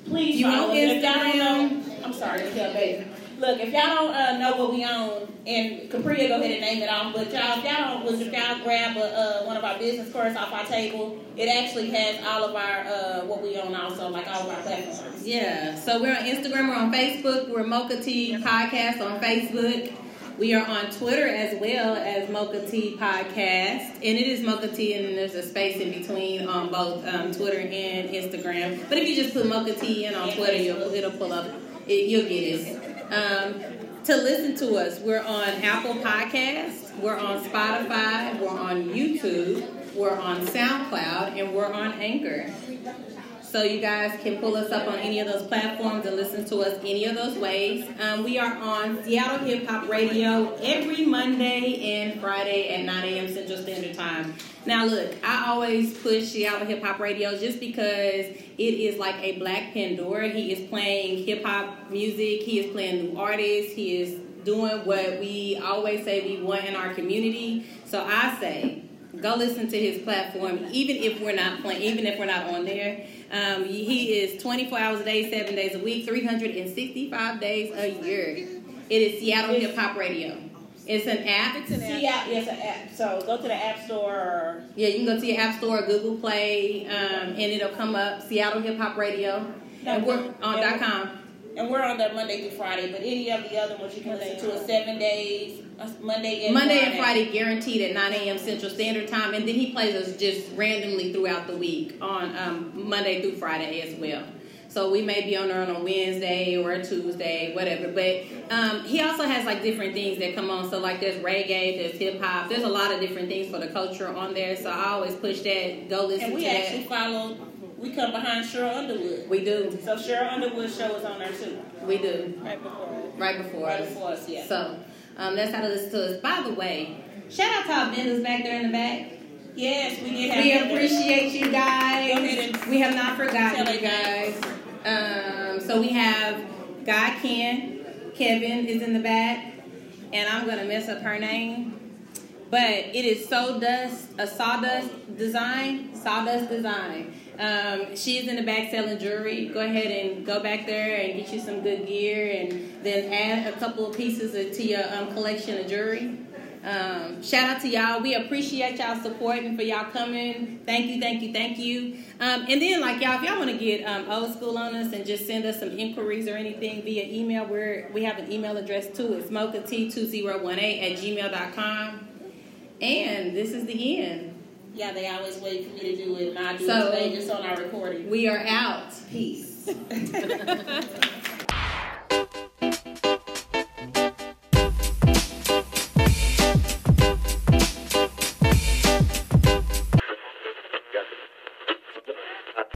Please You follow on us. If y'all Instagram? I'm sorry to tell baby. Look, if y'all don't uh, know what we own, and Capri will go ahead and name it off, but y'all, if y'all don't, was if y'all grab a, uh, one of our business cards off our table, it actually has all of our uh, what we own also, like all of our platforms. Yeah, so we're on Instagram, we're on Facebook, we're Mocha Tea Podcast on Facebook. We are on Twitter as well as Mocha Tea Podcast, and it is Mocha Tea, and then there's a space in between on both um, Twitter and Instagram. But if you just put Mocha Tea in on Twitter, you'll, it'll pull up. You'll get it. Um, to listen to us, we're on Apple Podcasts, we're on Spotify, we're on YouTube, we're on SoundCloud, and we're on Anchor. So you guys can pull us up on any of those platforms and listen to us any of those ways. Um, we are on Seattle Hip Hop Radio every Monday and Friday at 9 a.m. Central Standard Time. Now, look, I always push Seattle Hip Hop Radio just because it is like a black Pandora. He is playing hip hop music, he is playing new artists, he is doing what we always say we want in our community. So I say, go listen to his platform, even if we're not playing, even if we're not on there. Um, he is 24 hours a day, seven days a week, 365 days a year. It is Seattle Hip Hop Radio. It's an app. It's an app. Yeah, it's an app. So go to the App Store or Yeah, you can go to your App Store, Google Play, um, and it'll come up Seattle Hip Hop Radio. And we're on and .com. And we're on there Monday through Friday, but any of the other ones you can listen to is seven days, Monday and Monday Friday. and Friday guaranteed at 9 a.m. Central Standard Time, and then he plays us just randomly throughout the week on um, Monday through Friday as well. So we may be on there on a Wednesday or a Tuesday, whatever. But um, he also has like different things that come on. So like there's reggae, there's hip hop, there's a lot of different things for the culture on there. So I always push that. Go listen And we actually that. follow. We come behind Cheryl Underwood. We do. So Cheryl Underwood show is on there too. We do. Right before. Right before Right before us, yeah. So um, that's how to listen to us. By the way, shout out to our vendors back there in the back. Yes, we did have. We appreciate you guys. Go ahead and we have not forgotten you guys. Um, so we have God Ken, Kevin is in the back, and I'm gonna mess up her name. But it is so dust a sawdust design, sawdust design. Um, she's in the back selling jewelry. Go ahead and go back there and get you some good gear, and then add a couple of pieces to your um, collection of jewelry. Um, shout out to y'all. We appreciate y'all supporting for y'all coming. Thank you, thank you, thank you. Um, and then, like y'all, if y'all want to get um, old school on us and just send us some inquiries or anything via email, we're, we have an email address too. It's mocha2018 at gmail.com. And this is the end. Yeah, they always wait for me to do it, and I do So- it. They just on our recording. We are out. Peace.